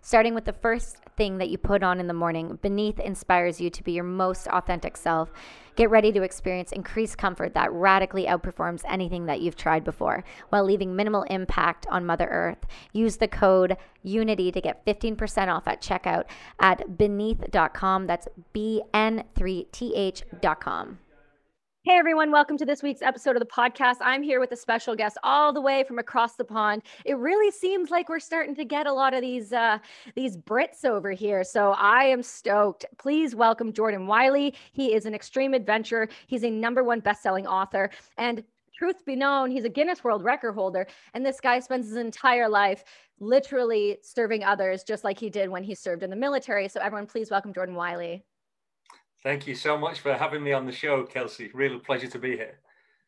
starting with the first thing that you put on in the morning, Beneath inspires you to be your most authentic self. Get ready to experience increased comfort that radically outperforms anything that you've tried before while leaving minimal impact on Mother Earth. Use the code UNITY to get 15% off at checkout at beneath.com. That's BN3TH.com. Hey everyone, welcome to this week's episode of the podcast. I'm here with a special guest all the way from across the pond. It really seems like we're starting to get a lot of these uh, these Brits over here, so I am stoked. Please welcome Jordan Wylie. He is an extreme adventurer. He's a number one best-selling author, and truth be known, he's a Guinness World Record holder. And this guy spends his entire life literally serving others, just like he did when he served in the military. So everyone, please welcome Jordan Wylie. Thank you so much for having me on the show, Kelsey. Real pleasure to be here.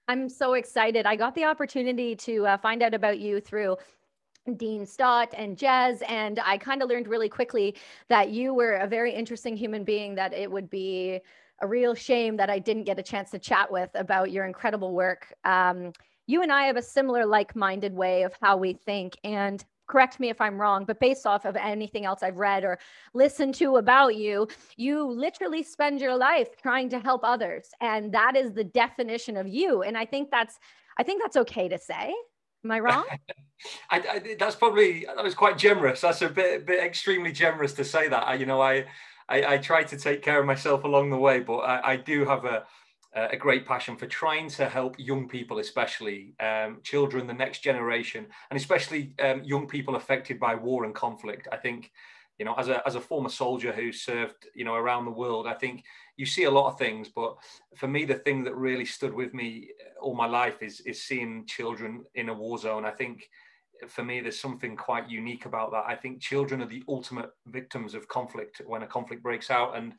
I'm so excited. I got the opportunity to uh, find out about you through Dean Stott and Jez. And I kind of learned really quickly that you were a very interesting human being, that it would be a real shame that I didn't get a chance to chat with about your incredible work. Um, you and I have a similar like minded way of how we think. And correct me if I'm wrong, but based off of anything else I've read or listened to about you, you literally spend your life trying to help others. And that is the definition of you. And I think that's, I think that's okay to say. Am I wrong? I, I, that's probably that was quite generous. That's a bit, bit extremely generous to say that. I, you know, I, I, I try to take care of myself along the way, but I, I do have a, a great passion for trying to help young people, especially um, children, the next generation, and especially um, young people affected by war and conflict. I think, you know, as a, as a former soldier who served, you know, around the world, I think you see a lot of things, but for me, the thing that really stood with me all my life is, is seeing children in a war zone. I think for me, there's something quite unique about that. I think children are the ultimate victims of conflict when a conflict breaks out. And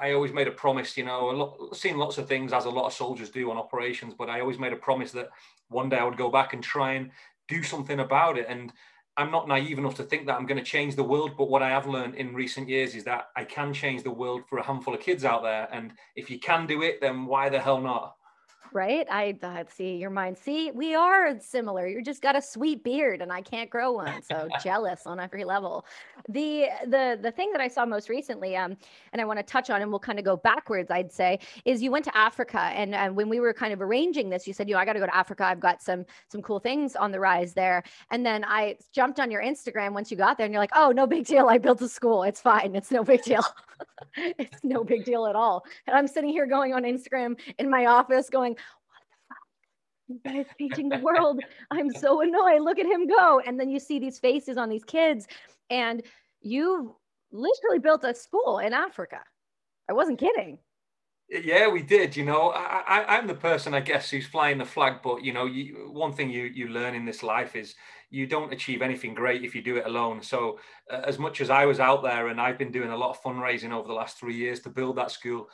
I always made a promise, you know, lot, seen lots of things as a lot of soldiers do on operations, but I always made a promise that one day I would go back and try and do something about it. And I'm not naive enough to think that I'm going to change the world, but what I have learned in recent years is that I can change the world for a handful of kids out there. And if you can do it, then why the hell not? Right? I see your mind. See, we are similar. You just got a sweet beard, and I can't grow one. So jealous on every level. The the the thing that I saw most recently, um, and I want to touch on, and we'll kind of go backwards. I'd say is you went to Africa, and uh, when we were kind of arranging this, you said, "You, know, I got to go to Africa. I've got some some cool things on the rise there." And then I jumped on your Instagram once you got there, and you're like, "Oh, no big deal. I built a school. It's fine. It's no big deal. it's no big deal at all." And I'm sitting here going on Instagram in my office, going, guy's changing the world. I'm so annoyed. Look at him go. And then you see these faces on these kids, and you literally built a school in Africa. I wasn't kidding. Yeah, we did. You know, I, am the person, I guess, who's flying the flag. But you know, you, one thing you you learn in this life is you don't achieve anything great if you do it alone. So, uh, as much as I was out there and I've been doing a lot of fundraising over the last three years to build that school,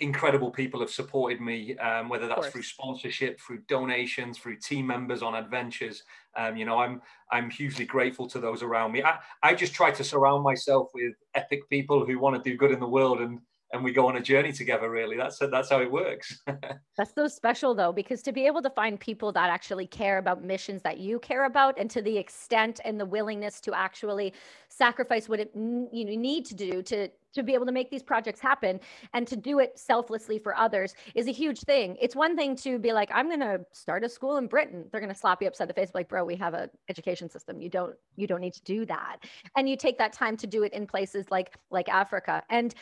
incredible people have supported me, um, whether that's through sponsorship, through donations, through team members on adventures. Um, you know, I'm I'm hugely grateful to those around me. I, I just try to surround myself with epic people who want to do good in the world and and we go on a journey together really that's that's how it works that's so special though because to be able to find people that actually care about missions that you care about and to the extent and the willingness to actually sacrifice what it you need to do to to be able to make these projects happen and to do it selflessly for others is a huge thing. It's one thing to be like, I'm going to start a school in Britain. They're going to slap you upside the face like, bro, we have a education system. You don't, you don't need to do that. And you take that time to do it in places like, like Africa. And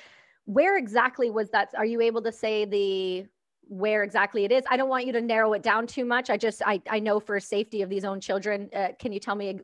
where exactly was that? Are you able to say the where exactly it is? I don't want you to narrow it down too much. I just I I know for safety of these own children. Uh, can you tell me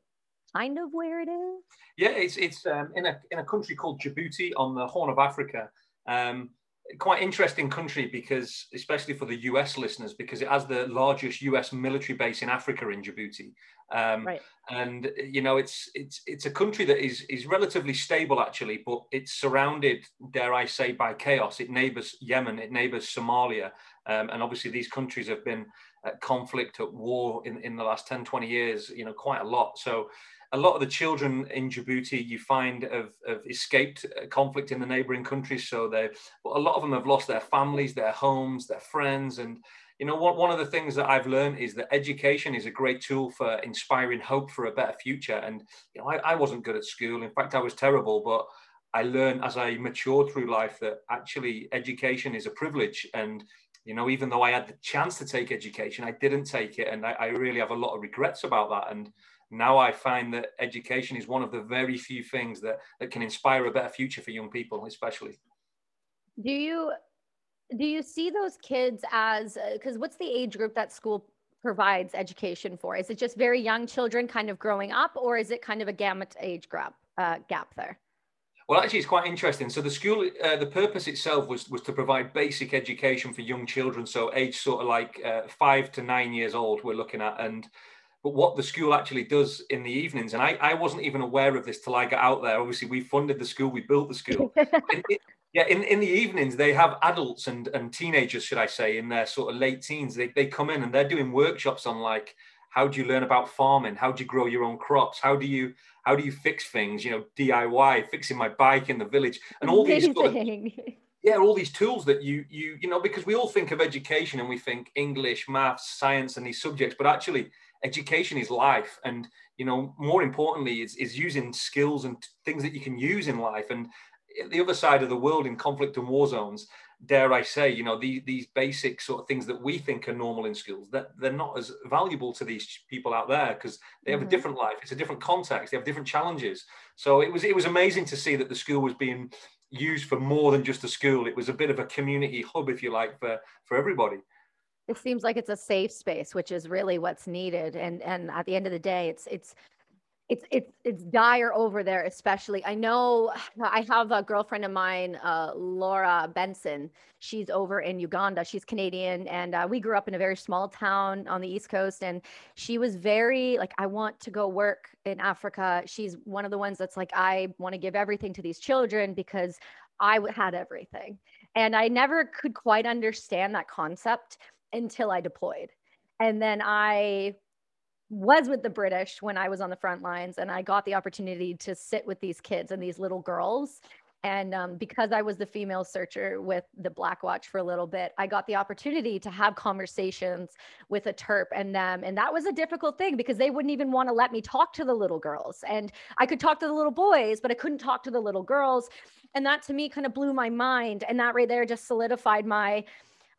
kind of where it is? Yeah, it's it's um, in a in a country called Djibouti on the Horn of Africa. Um, quite interesting country because, especially for the US listeners, because it has the largest US military base in Africa in Djibouti. Um, right. And you know, it's it's it's a country that is is relatively stable actually, but it's surrounded, dare I say, by chaos. It neighbours Yemen, it neighbours Somalia, um, and obviously these countries have been at conflict, at war in in the last 10, 20 years. You know, quite a lot. So a lot of the children in Djibouti you find have, have escaped conflict in the neighboring countries. So they, a lot of them have lost their families, their homes, their friends. And, you know, one, of the things that I've learned is that education is a great tool for inspiring hope for a better future. And, you know, I, I wasn't good at school. In fact, I was terrible, but I learned as I matured through life that actually education is a privilege. And, you know, even though I had the chance to take education, I didn't take it. And I, I really have a lot of regrets about that. And, now I find that education is one of the very few things that, that can inspire a better future for young people, especially. Do you do you see those kids as because uh, what's the age group that school provides education for? Is it just very young children kind of growing up, or is it kind of a gamut age gap uh, gap there? Well, actually, it's quite interesting. So the school, uh, the purpose itself was was to provide basic education for young children, so age sort of like uh, five to nine years old. We're looking at, and but what the school actually does in the evenings, and I, I wasn't even aware of this till I got out there. Obviously, we funded the school, we built the school. yeah, in, in the evenings, they have adults and, and teenagers, should I say, in their sort of late teens. They, they come in and they're doing workshops on like, how do you learn about farming? How do you grow your own crops? How do you how do you fix things? You know, DIY, fixing my bike in the village, and all these sort of, yeah, all these tools that you you you know because we all think of education and we think English, maths, science, and these subjects, but actually education is life. And you know more importantly is, is using skills and things that you can use in life. And the other side of the world in conflict and war zones dare i say you know these, these basic sort of things that we think are normal in schools that they're not as valuable to these people out there because they have mm-hmm. a different life. It's a different context. They have different challenges. So it was it was amazing to see that the school was being used for more than just a school. It was a bit of a community hub if you like for for everybody it seems like it's a safe space which is really what's needed and and at the end of the day it's it's it's it's it's dire over there especially i know i have a girlfriend of mine uh, laura benson. She's over in uganda. She's canadian and uh, we grew up in a very small town on the east coast and she was very like i want to go work in africa. She's one of the ones that's like i want to give everything to these children because i had everything. And i never could quite understand that concept until I deployed. And then I was with the British when I was on the front lines, and I got the opportunity to sit with these kids and these little girls. And um, because I was the female searcher with the Black Watch for a little bit, I got the opportunity to have conversations with a TERP and them. And that was a difficult thing because they wouldn't even want to let me talk to the little girls. And I could talk to the little boys, but I couldn't talk to the little girls. And that to me kind of blew my mind. And that right there just solidified my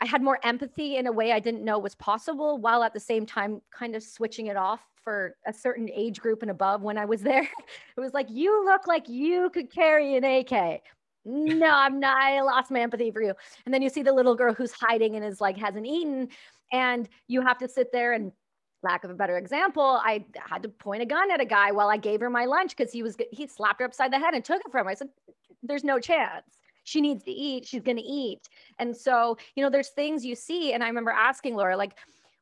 I had more empathy in a way I didn't know was possible, while at the same time kind of switching it off for a certain age group and above when I was there. It was like, you look like you could carry an AK. No, I'm not. I lost my empathy for you. And then you see the little girl who's hiding and is like, hasn't eaten. And you have to sit there and lack of a better example, I had to point a gun at a guy while I gave her my lunch because he was he slapped her upside the head and took it from her. I said, "There's no chance." She needs to eat she's going to eat. And so you know there's things you see and i remember asking laura like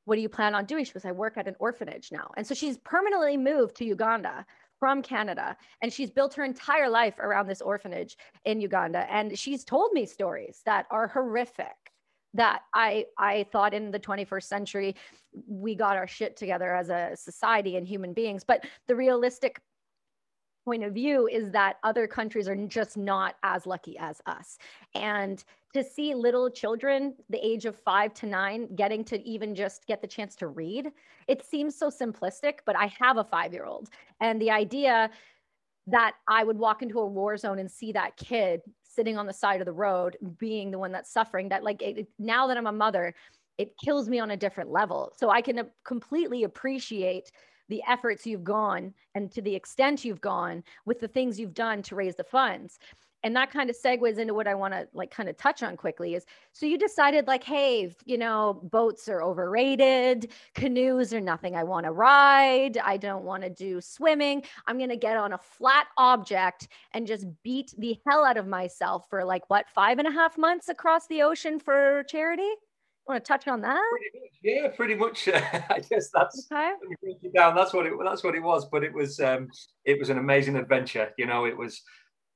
what do you plan on doing? She goes i work at an orphanage now. And so she's permanently moved to uganda from Canada and she's built her entire life around this orphanage in Uganda. And she's told me stories that are horrific that I I thought in the 21st century we got our shit together as a society and human beings. But the realistic point of view is that other countries are just not as lucky as us. And to see little children, the age of five to nine, getting to even just get the chance to read, it seems so simplistic, but I have a five year old. And the idea that I would walk into a war zone and see that kid sitting on the side of the road being the one that's suffering, that like it, now that I'm a mother, it kills me on a different level. So I can uh, completely appreciate the efforts you've gone and to the extent you've gone with the things you've done to raise the funds and that kind of segues into what I want to like kind of touch on quickly is so you decided like, hey, you know, boats are overrated, canoes are nothing I want to ride, I don't want to do swimming. I'm gonna get on a flat object and just beat the hell out of myself for like what five and a half months across the ocean for charity. Want to touch on that? Yeah, pretty much. I guess that's okay. break it down. That's what it. That's what it was. But it was. Um, it was an amazing adventure. You know, it was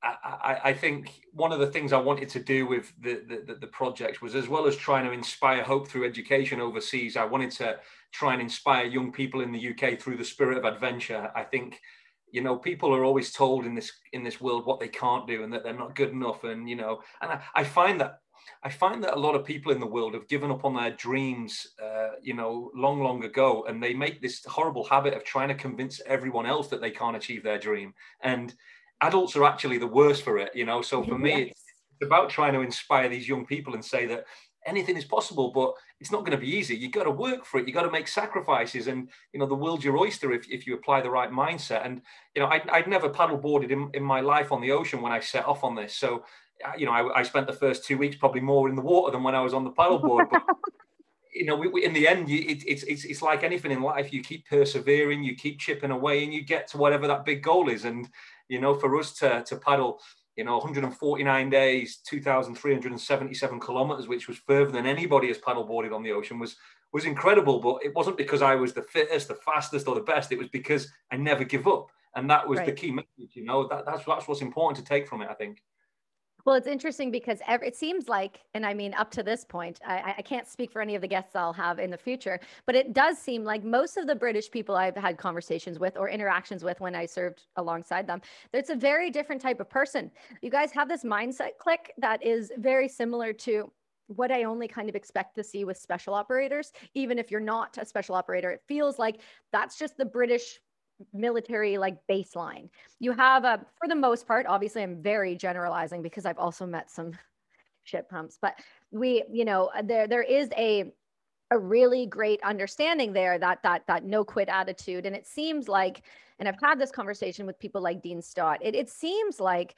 I, I, think one of the things I wanted to do with the, the, the project was as well as trying to inspire hope through education overseas, I wanted to try and inspire young people in the UK through the spirit of adventure. I think, you know, people are always told in this in this world what they can't do and that they're not good enough. And, you know, and I, I find that I find that a lot of people in the world have given up on their dreams, uh, you know, long, long ago, and they make this horrible habit of trying to convince everyone else that they can't achieve their dream. And adults are actually the worst for it, you know. So for me, it's about trying to inspire these young people and say that anything is possible, but it's not going to be easy. You've got to work for it. You've got to make sacrifices, and you know the world's your oyster if, if you apply the right mindset. And you know, I, I'd never paddleboarded in, in my life on the ocean when I set off on this. So Uh, you know, I, I spent the first two weeks probably more in the water than when I was on the paddleboard. But you know, we, we, in the end, you, it, it's it's it's like anything in life. You keep persevering, you keep chipping away, and you get to whatever that big goal is. And you know, for us to, to paddle, you know, 149 days, 2,377 kilometers, which was further than anybody has paddleboarded on the ocean, was was incredible. But it wasn't because I was the fittest, the fastest, or the best. It was because I never give up, and that was right. the key message. You know, that, that's that's what's important to take from it. I think. Well, it's interesting because it seems like, and I mean, up to this point, I, I, can't speak for any of the guests I'll have in the future, but it does seem like most of the British people I've had conversations with or interactions with when I served alongside them, it's a very different type of person. You guys have this mindset click that is very similar to what I only kind of expect to see with special operators, even if you're not a special operator. It feels like that's just the British military like baseline. You have a, for the most part, obviously I'm very generalizing because I've also met some shit pumps, but we, you know, uh, there, there is a, a really great understanding there that, that, that no quit attitude. And it seems like, and I've had this conversation with people like Dean Stott, it, it seems like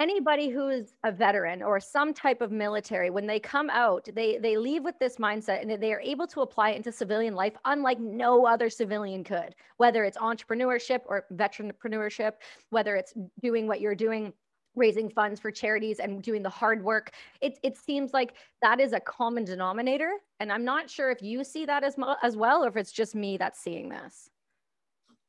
anybody who is a veteran or some type of military when they come out they they leave with this mindset and they are able to apply it into civilian life unlike no other civilian could whether it's entrepreneurship or veteranpreneurship whether it's doing what you're doing raising funds for charities and doing the hard work. It, it seems like that is a common denominator and i'm not sure if you see that as, as well or if it's just me that's seeing this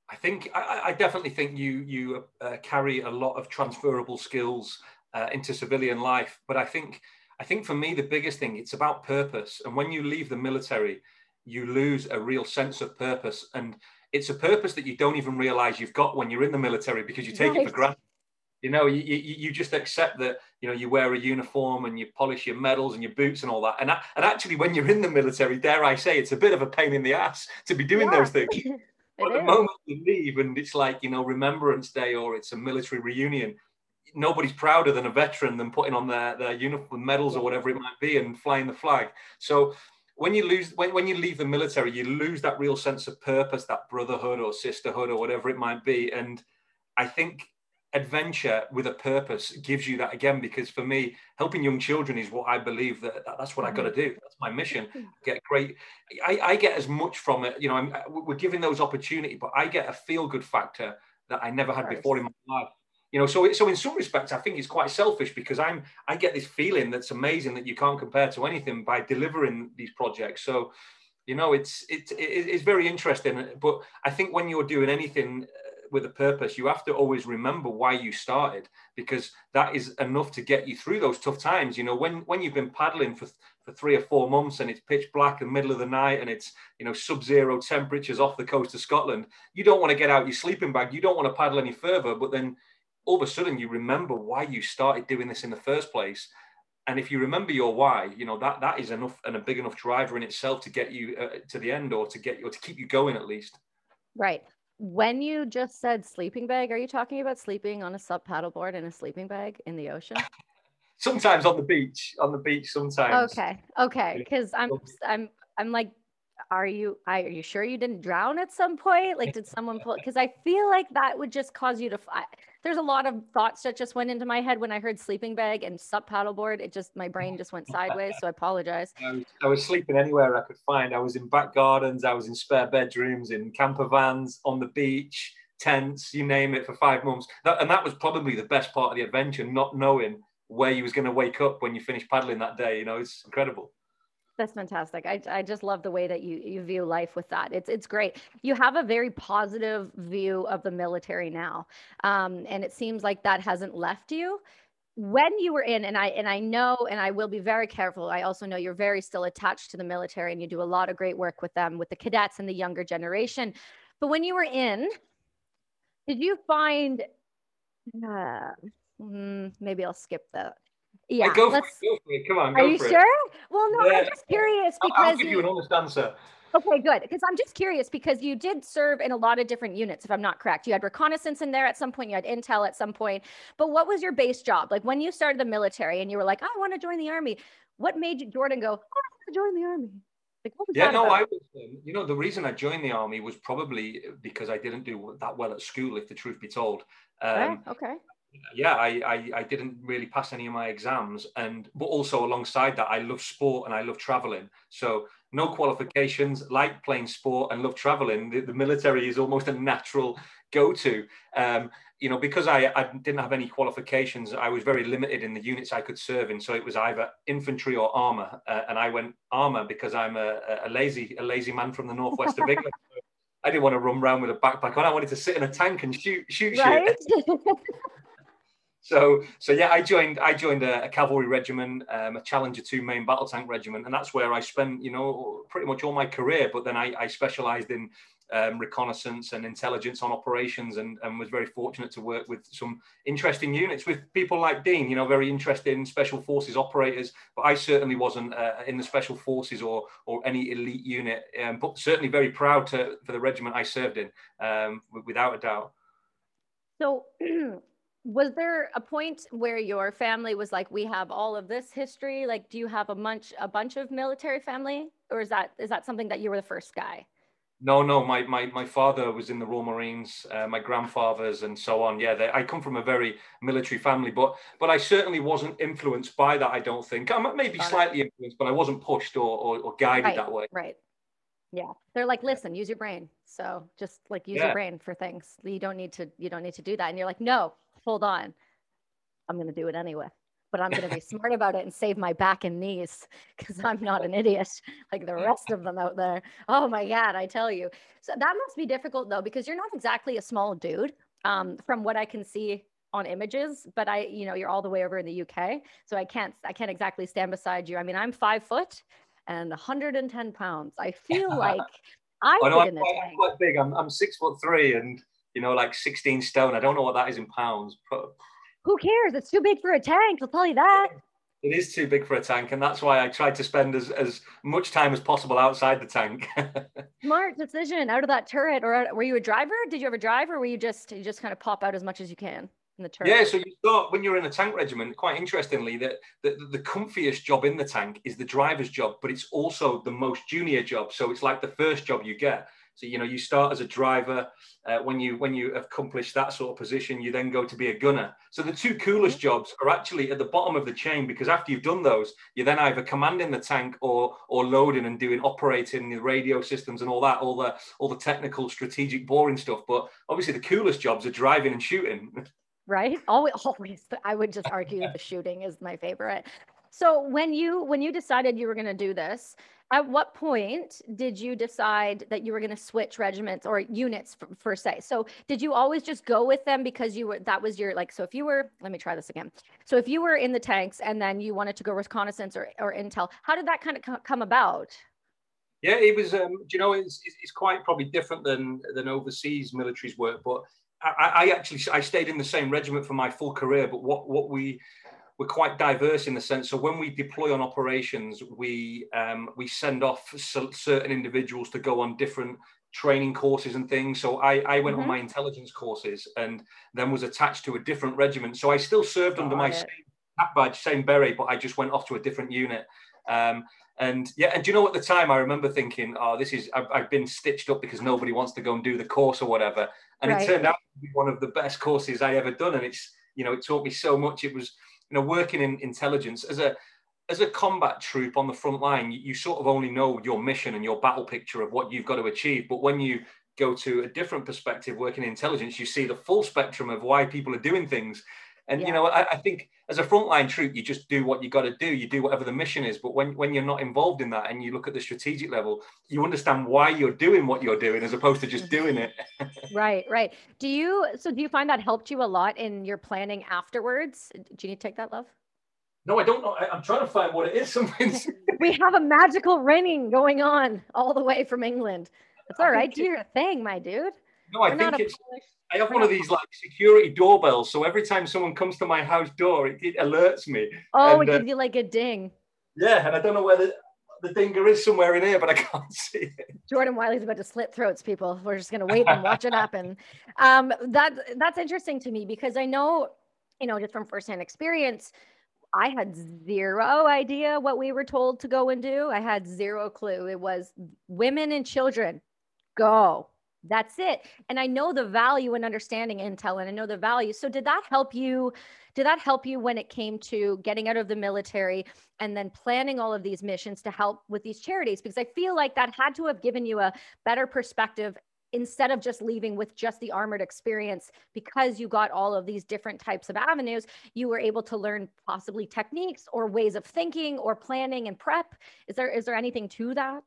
I think I, I definitely think you you uh, carry a lot of transferable skills uh, into civilian life, but I think I think for me the biggest thing it's about purpose. And when you leave the military, you lose a real sense of purpose, and it's a purpose that you don't even realize you've got when you're in the military because you take right. it for granted. You know, you, you, just accept that you know you wear a uniform and you polish your medals and your boots and all that. And and actually, when you're in the military, dare I say, it's a bit of a pain in the ass to be doing yeah. those things. But the moment you leave and it's like, you know, Remembrance Day or it's a military reunion, nobody's prouder than a veteran than putting on their, their uniform medals or whatever it might be and flying the flag. So when you lose when, when you leave the military, you lose that real sense of purpose, that brotherhood or sisterhood or whatever it might be. And I think adventure with a purpose gives you that again because for me helping young children is what i believe that, that's what i got to mm-hmm. do. That's my mission. Get great I, I, get as much from it you know I'm, we're giving those opportunity but i get a feel good factor that i never had before in my life. You know so so in some respects i think it's quite selfish because i'm i get this feeling that's amazing that you can't compare to anything by delivering these projects. So you know it's it's it's very interesting but i think when you're doing anything with a purpose, you have to always remember why you started because that is enough to get you through those tough times. You know, when when you've been paddling for for three or four months and it's pitch black in the middle of the night and it's you know sub-zero temperatures off the coast of Scotland, you don't want to get out your sleeping bag. You don't want to paddle any further. But then all of a sudden you remember why you started doing this in the first place. And if you remember your why, you know that that is enough and a big enough driver in itself to get you uh, to the end or to get you or to keep you going at least. Right when you just said sleeping bag, are you talking about sleeping on a sub paddleboard in a sleeping bag in the ocean? sometimes on the beach, on the beach sometimes. Okay. Okay. Cause I'm I'm I'm like are you are you sure you didn't drown at some point? Like did someone pull because i feel like that would just cause you to I, there's a lot of thoughts that just went into my head when i heard sleeping bag and sup paddleboard. It just my brain just went sideways so i apologize. I was, I was sleeping anywhere i could find. I was in back gardens i was in spare bedrooms in camper vans on the beach tents you name it for five months. That, and that was probably the best part of the adventure not knowing where you was going to wake up when you finished paddling that day you know it's incredible that's fantastic. I, I just love the way that you, you view life with that. It's it's great. You have a very positive view of the military now, um, and it seems like that hasn't left you. When you were in, and I and I know, and I will be very careful. I also know you're very still attached to the military, and you do a lot of great work with them, with the cadets and the younger generation. But when you were in, did you find? Uh, mm, maybe I'll skip that yeah, go, for it, go for it. Come on. Are you sure? It. Well, no, yeah. I'm just curious because I'll, I'll give you an honest answer. Okay, good. Because I'm just curious because you did serve in a lot of different units, if I'm not correct. You had reconnaissance in there at some point, you had intel at some point. But what was your base job? Like when you started the military and you were like, I want to join the army, what made you, Jordan go, oh, I want to join the army? Like, yeah, no, about? I was, um, you know, the reason I joined the army was probably because I didn't do that well at school, if the truth be told. Um, okay. okay yeah, I, I, I didn't really pass any of my exams, and but also alongside that, I love sport and I love traveling. So no qualifications, like playing sport and love traveling. The, the military is almost a natural go-to. Um, you know, because I, I didn't have any qualifications, I was very limited in the units I could serve in. So it was either infantry or armor, uh, and I went armor because I'm a, a lazy a lazy man from the northwest of England. I didn't want to run around with a backpack on. I wanted to sit in a tank and shoot shoot right? shoot. so so yeah, I joined I joined a, a cavalry regiment, um, a Challenger two main battle tank regiment, and that's where I spent you know pretty much all my career. But then I, I specialised in um, reconnaissance and intelligence on operations, and, and was very fortunate to work with some interesting units with people like Dean. You know, very interested in special forces operators. But I certainly wasn't uh, in the special forces or or any elite unit. Um, but certainly very proud to for the regiment I served in, um, without a doubt. So was there a point where your family was like we have all of this history like do you have a bunch a bunch of military family? Or is that is that something that you were the first guy? No no my my, my father was in the royal marines uh, my grandfathers and so on. Yeah they, i come from a very military family but but i certainly wasn't influenced by that i don't think. I'm maybe Got slightly influenced but i wasn't pushed or, or, or guided right, that way. right. Yeah they're like listen use your brain. So just like use yeah. your brain for things. You don't need to you don't need to do that. And you're like no hold on, I'm going to do it anyway. But I'm going to be smart about it and save my back and knees because I'm not an idiot like the rest of them out there. Oh my God, I tell you. So that must be difficult though, because you're not exactly a small dude um, from what I can see on images but i you know you're all the way over in the uk so i can't i can't exactly stand beside you i mean i'm five foot and 110 pounds i feel like i oh, no, I'm, quite, I'm quite big I'm, I'm six foot three and you know, like 16 stone. I don't know what that is in pounds. But... Who cares? It's too big for a tank. I'll tell you that. It is too big for a tank, and that's why I tried to spend as, as much time as possible outside the tank. Smart decision out of that turret. Or were you a driver? Did you have a driver? Or were you just you just kind of pop out as much as you can? in the turret? Yeah, so you start when you're in a tank regiment. Quite interestingly, that the, the comfiest job in the tank is the driver's job, but it's also the most junior job. So it's like the first job you get. So you know, you start as a driver. Uh, when you when you accomplish that sort of position, you then go to be a gunner. So the two coolest jobs are actually at the bottom of the chain because after you've done those, you're then either commanding the tank or or loading and doing operating the radio systems and all that, all the all the technical, strategic, boring stuff. But obviously, the coolest jobs are driving and shooting. Right. Always, always. I would just argue the shooting is my favorite. So when you when you decided you were going to do this, at what point did you decide that you were going to switch regiments or units for, for say? So did you always just go with them because you were that was your like so if you were let me try this again. So if you were in the tanks and then you wanted to go reconnaissance or, or intel, how did that kind of come about? Yeah, it was. Um, do you know, it's, it's quite probably different than than overseas militaries work. But I, I actually I stayed in the same regiment for my full career. But what what we we're quite diverse in the sense. So when we deploy on operations, we um, we send off certain individuals to go on different training courses and things. So I, I went mm-hmm. on my intelligence courses and then was attached to a different regiment. So I still served Got under my it. same badge, same beret, but I just went off to a different unit. Um, and yeah, and do you know at the time I remember thinking, oh, this is I've, I've, been stitched up because nobody wants to go and do the course or whatever. And right. it turned out to be one of the best courses I ever done. And it's you know it taught me so much. It was you know working in intelligence as a as a combat troop on the front line, you, you sort of only know your mission and your battle picture of what you've got to achieve. But when you go to a different perspective working in intelligence, you see the full spectrum of why people are doing things. And yeah. you know, I, I, think as a frontline troop, you just do what you got to do. You do whatever the mission is. But when when you're not involved in that, and you look at the strategic level, you understand why you're doing what you're doing, as opposed to just mm-hmm. doing it. right, right. Do you so do you find that helped you a lot in your planning afterwards? Do you need to take that, love? No, I don't know. I, am trying to find what it is. Something. we have a magical ringing going on all the way from England. That's all right. Do your thing, my dude. No, I think it's. I have one of these like security doorbells, so every time someone comes to my house door, it, it alerts me. Oh, and, it gives uh, you like a ding. Yeah, and I don't know where the, the dinger is somewhere in here, but I can't see it. Jordan Wylie's about to slit throats, people. We're just gonna wait and watch it happen. Um, that that's interesting to me because I know, you know, just from firsthand experience, I had zero idea what we were told to go and do. I had zero clue. It was women and children, go that's it. And I know the value and understanding intel and I know the value. So did that help you? Did that help you when it came to getting out of the military and then planning all of these missions to help with these charities? Because I feel like that had to have given you a better perspective instead of just leaving with just the armored experience because you got all of these different types of avenues you were able to learn possibly techniques or ways of thinking or planning and prep is there is there anything to that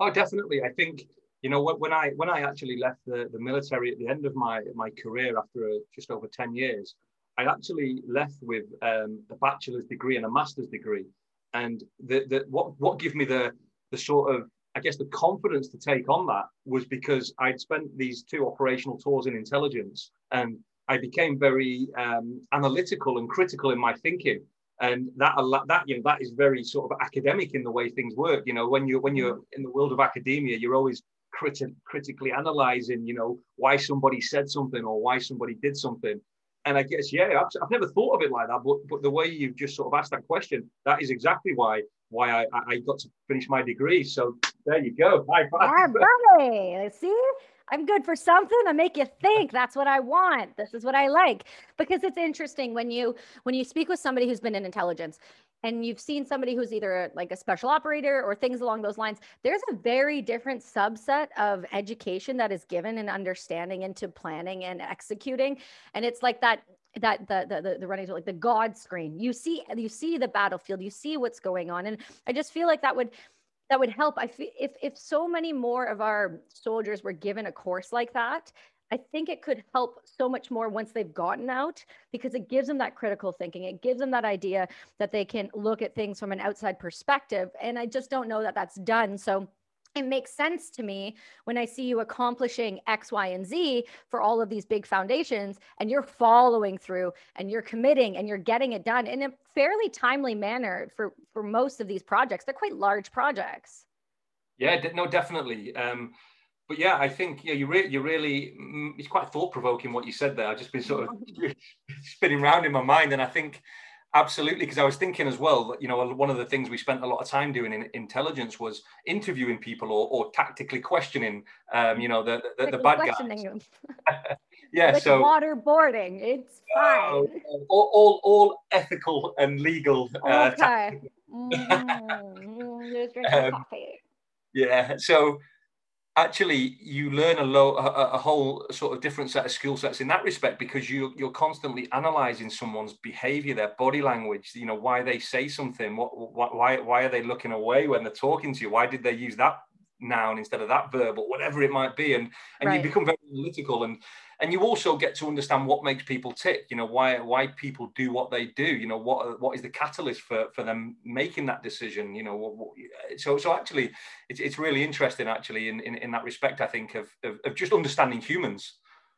oh definitely i think you know when i when i actually left the, the military at the end of my my career after a, just over 10 years i actually left with um, a bachelor's degree and a master's degree. And the, the what what gave me the the sort of i guess the confidence to take on that was because i'd spent these two operational tours in intelligence and i became very um, analytical and critical in my thinking. And that that you know that is very sort of academic in the way things work. You know when you when you're in the world of academia you're always criti- critically analyzing, you know, why somebody said something or why somebody did something. And I guess, yeah, I've, I've never thought of it like that, but but the way you've just sort of asked that question, that is exactly why why I, I got to finish my degree. So there you go. High five. Yeah, See, I'm good for something. I make you think. That's what I want. This is what I like. Because it's interesting when you when you speak with somebody who's been in intelligence and you've seen somebody who's either like a special operator or things along those lines, there's a very different subset of education that is given and understanding into planning and executing. And it's like that that the the the, running like the god screen you see you see the battlefield you see what's going on and i just feel like that would that would help i feel if if so many more of our soldiers were given a course like that I think it could help so much more once they've gotten out because it gives them that critical thinking. It gives them that idea that they can look at things from an outside perspective. And I just don't know that that's done. So it makes sense to me when I see you accomplishing X, Y, and Z for all of these big foundations and you're following through and you're committing and you're getting it done in a fairly timely manner for, for most of these projects. They're quite large projects. Yeah, no, definitely. Um, but yeah, I think yeah, you really, you really, mm, it's quite thought provoking what you said there. I've just been sort of spinning around in my mind, and I think absolutely because I was thinking as well that you know one of the things we spent a lot of time doing in intelligence was interviewing people or, or tactically questioning, um, you know, the the, the, the bad guys. yeah, like so waterboarding, it's fine. all, all, all ethical and legal. Uh, okay. mm-hmm. um, yeah, so actually you learn a, low, a, a, whole sort of different set of skill sets in that respect because you you're constantly analyzing someone's behavior their body language you know why they say something what, what why why are they looking away when they're talking to you why did they use that noun instead of that verb or whatever it might be and and right. you become very analytical and and you also get to understand what makes people tick you know why why people do what they do you know what what is the catalyst for for them making that decision you know what, what, so so actually it's, it's really interesting actually in, in in that respect i think of of, of just understanding humans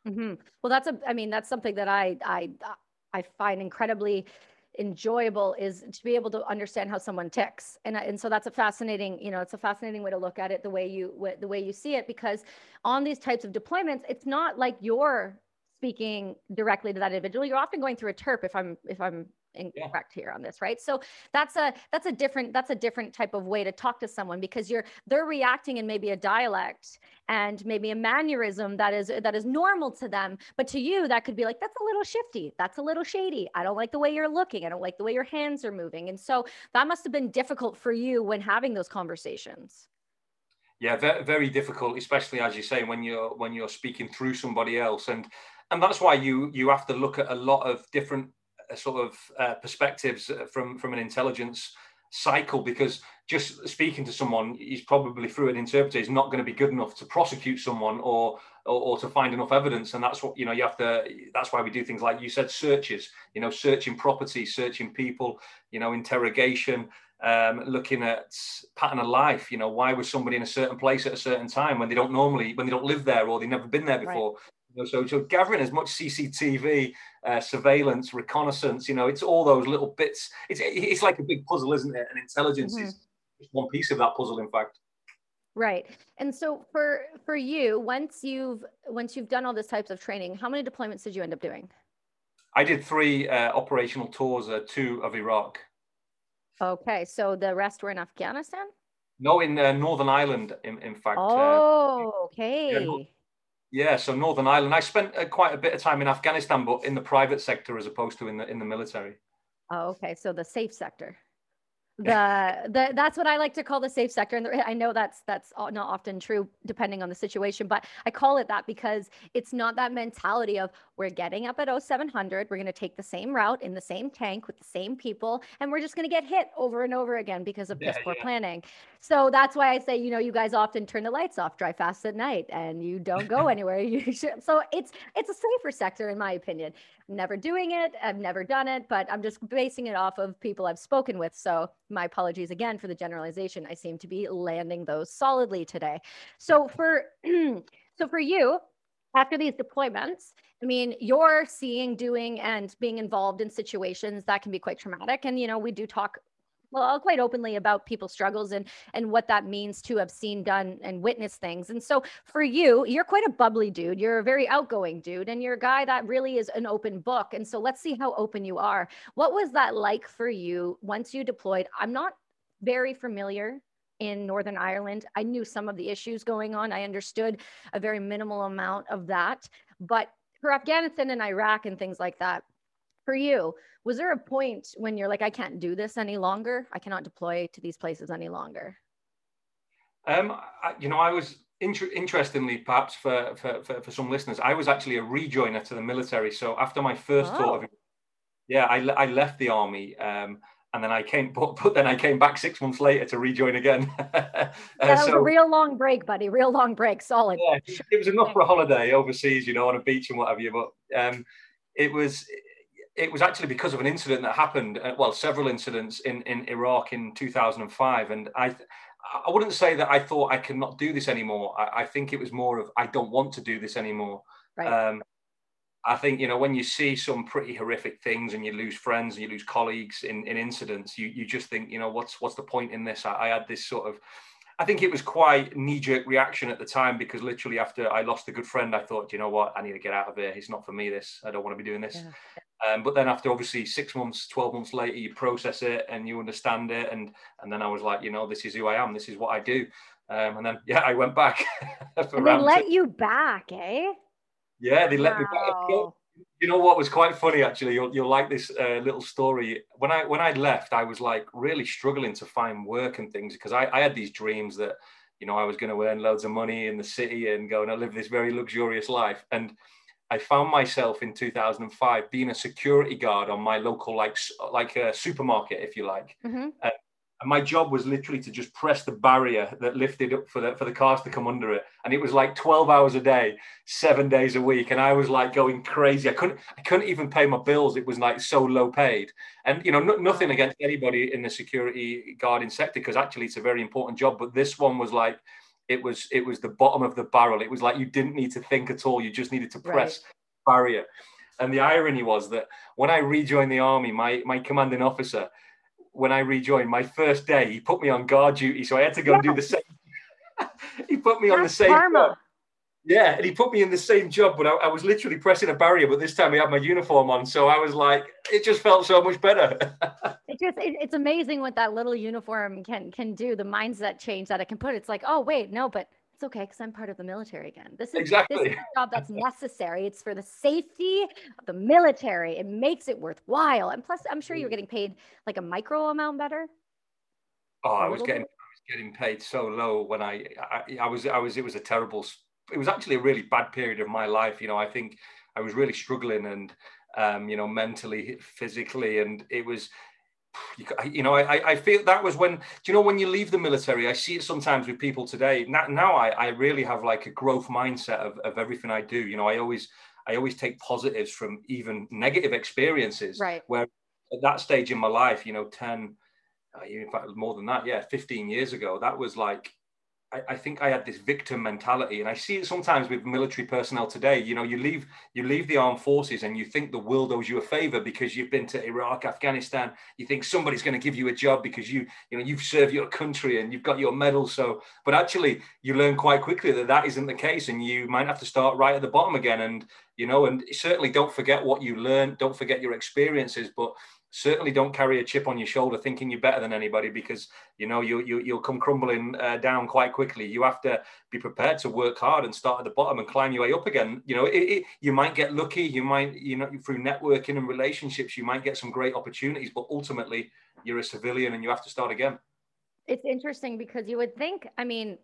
mm-hmm. well that's a i mean that's something that i i i find incredibly enjoyable is to be able to understand how someone ticks. And, and so that's a fascinating you know it's a fascinating way to look at it the way you the way you see it because on these types of deployments it's not like you're speaking directly to that individual. You're often going through a terp if i'm if i'm incorrect yeah. here on this right? So that's a that's a different that's a different type of way to talk to someone because you're they're reacting in maybe a dialect and maybe a mannerism that is that is normal to them but to you that could be like that's a little shifty. That's a little shady. I don't like the way you're looking. I don't like the way your hands are moving. And so that must have been difficult for you when having those conversations. Yeah very, very difficult especially as you say when you're when you're speaking through somebody else. And and that's why you you have to look at a lot of different sort of uh, perspectives uh, from from an intelligence cycle because just speaking to someone he's probably through an interpreter is not going to be good enough to prosecute someone or, or, or to find enough evidence and that's what you know you have to that's why we do things like you said searches you know searching property searching people you know interrogation um, looking at pattern of life you know why was somebody in a certain place at a certain time when they don't normally when they don't live there or they've never been there before right. So, so gathering as much CCTV uh, surveillance, reconnaissance, you know, it's all those little bits. It's it's like a big puzzle, isn't it? And intelligence mm-hmm. is just one piece of that puzzle, in fact. Right. And so for for you, once you've once you've done all this types of training, how many deployments did you end up doing? I did three uh, operational tours, uh, two of Iraq. Okay, so the rest were in Afghanistan. No, in uh, Northern Ireland, in, in fact. Uh, oh, okay. Yeah, yeah, so Northern Ireland. I spent uh, quite a bit of time in Afghanistan, but in the private sector as opposed to in the in the military. Oh, okay. So the safe sector the the that's what I like to call the safe sector, and I know that's that's not often true depending on the situation, but I call it that because it's not that mentality of we're getting up at 0700, we're going to take the same route in the same tank with the same people, and we're just going to get hit over and over again because of piss poor yeah. planning. So that's why I say, you know, you guys often turn the lights off, drive fast at night, and you don't go anywhere. You should, so it's it's a safer sector in my opinion. never doing it, I've never done it, but I'm just basing it off of people I've spoken with. So my apologies again for the generalization. I seem to be landing those solidly today. So for so for you, after these deployments, I mean, you're seeing, doing, and being involved in situations that can be quite traumatic. And you know, we do talk well uh, quite openly about people's struggles and and what that means to have seen done and witnessed things and so for you you're quite a bubbly dude you're a very outgoing dude and you're a guy that really is an open book and so let's see how open you are what was that like for you once you deployed i'm not very familiar in Northern Ireland. I knew some of the issues going on. I understood a very minimal amount of that. But for Afghanistan and Iraq and things like that, for you, was there a point when you're like, I can't do this any longer? I cannot deploy to these places any longer? Um, I, you know, I was inter- interestingly, perhaps for, for, for, for, some listeners, I was actually a rejoiner to the military. So after my first oh. tour of, yeah, I, I left the army. Um, and then I came, but, but, then I came back six months later to rejoin again. uh, that was so, a real long break, buddy. Real long break, solid. Yeah, it was enough for a holiday overseas, you know, on a beach and what have you. But um, it was, it was actually because of an incident that happened. Uh, well, several incidents in in Iraq in 2005, and I. I wouldn't say that I thought I could not do this anymore. I, I think it was more of I don't want to do this anymore. Right. Um, I think you know when you see some pretty horrific things and you lose friends and you lose colleagues in, in incidents, you you just think you know what's what's the point in this? I, I had this sort of, I think it was quite knee jerk reaction at the time because literally after I lost a good friend, I thought you know what I need to get out of here. It's not for me. This I don't want to be doing this. Yeah. Um, but then after obviously six months, twelve months later, you process it and you understand it, and and then I was like, you know, this is who I am. This is what I do. Um, and then yeah, I went back. and they let you back, eh? Yeah, they let me back You know what was quite funny actually? You'll, you'll like this uh, little story. When I when I left, I was like really struggling to find work and things because I, I had these dreams that you know I was going to earn loads of money in the city and go and live this very luxurious life. And I found myself in 2005 being a security guard on my local like like a supermarket, if you like. Mm-hmm. Uh, and my job was literally to just press the barrier that lifted up for the for the cars to come under it. And it was like 12 hours a day seven days a week. And i was like going crazy. I couldn't i couldn't even pay my bills. It was like so low paid. And you know no, nothing against anybody in the security guarding sector because actually it's a very important job. But this one was like it was it was the bottom of the barrel it was like you didn't need to think at all you just needed to press right. barrier and the irony was that when i rejoined the army my my commanding officer when I rejoined my first day, he put me on guard duty, so I had to go and do the same. he put me That's on the same. Karma. Yeah, and he put me in the same job, but I, I, was literally pressing a barrier. But this time he had my uniform on, so I was like, it just felt so much better. it just it, it's amazing what that little uniform can can do. The mindset change that it can put. It's like, oh wait, no, but it's okay because I'm part of the military again. This is exactly this is a job that's necessary. It's for the safety of the military. It makes it worthwhile. And plus, I'm sure you're getting paid like a micro amount better. Oh, I was getting bit? I was getting paid so low when I, I I was I was it was a terrible it was actually a really bad period of my life. You know, I think I was really struggling and, um, you know, mentally, physically, and it was, you know, I, I feel that was when, do you know, when you leave the military, I see it sometimes with people today. Now, now I, I really have like a growth mindset of, of everything I do. You know, I always, I always take positives from even negative experiences. Right. Where at that stage in my life, you know, 10, uh, in fact, more than that, yeah, 15 years ago, that was like, I, I, think I had this victim mentality, and I see it sometimes with military personnel today. You know, you leave you leave the armed forces, and you think the world owes you a favor because you've been to Iraq, Afghanistan. You think somebody's going to give you a job because you you know you've served your country and you've got your medal. So, but actually, you learn quite quickly that that isn't the case, and you might have to start right at the bottom again. And you know, and certainly don't forget what you learned. Don't forget your experiences, but certainly don't carry a chip on your shoulder thinking you're better than anybody because you know you, you you'll come crumbling uh, down quite quickly. You have to be prepared to work hard and start at the bottom and climb your way up again. You know it, it, you might get lucky. You might you know through networking and relationships you might get some great opportunities but ultimately you're a civilian and you have to start again. It's interesting because you would think i mean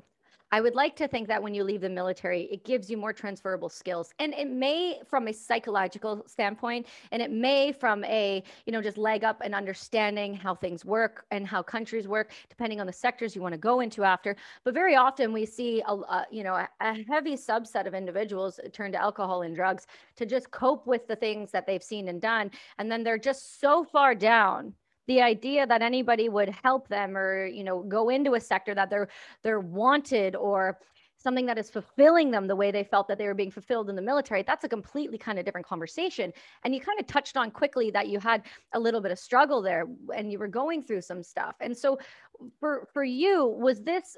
I would like to think that when you leave the military, it gives you more transferable skills. And it may from a psychological standpoint, and it may from a, you know, just leg up and understanding how things work and how countries work, depending on the sectors you want to go into after. But very often we see, a, a you know, a, a heavy subset of individuals turn to alcohol and drugs to just cope with the things that they've seen and done. And then they're just so far down the idea that anybody would help them or you know go into a sector that they're they're wanted or something that is fulfilling them the way they felt that they were being fulfilled in the military that's a completely kind of different conversation. And you kind of touched on quickly that you had a little bit of struggle there and you were going through some stuff. And so for for you was this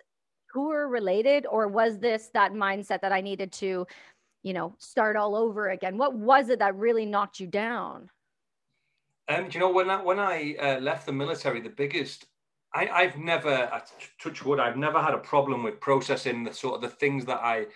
tour related or was this that mindset that i needed to you know start all over again? What was it that really knocked you down um, do you know when I, when I uh, left the military, the biggest I, have never I touch wood. I've never had a problem with processing the sort of the things that I,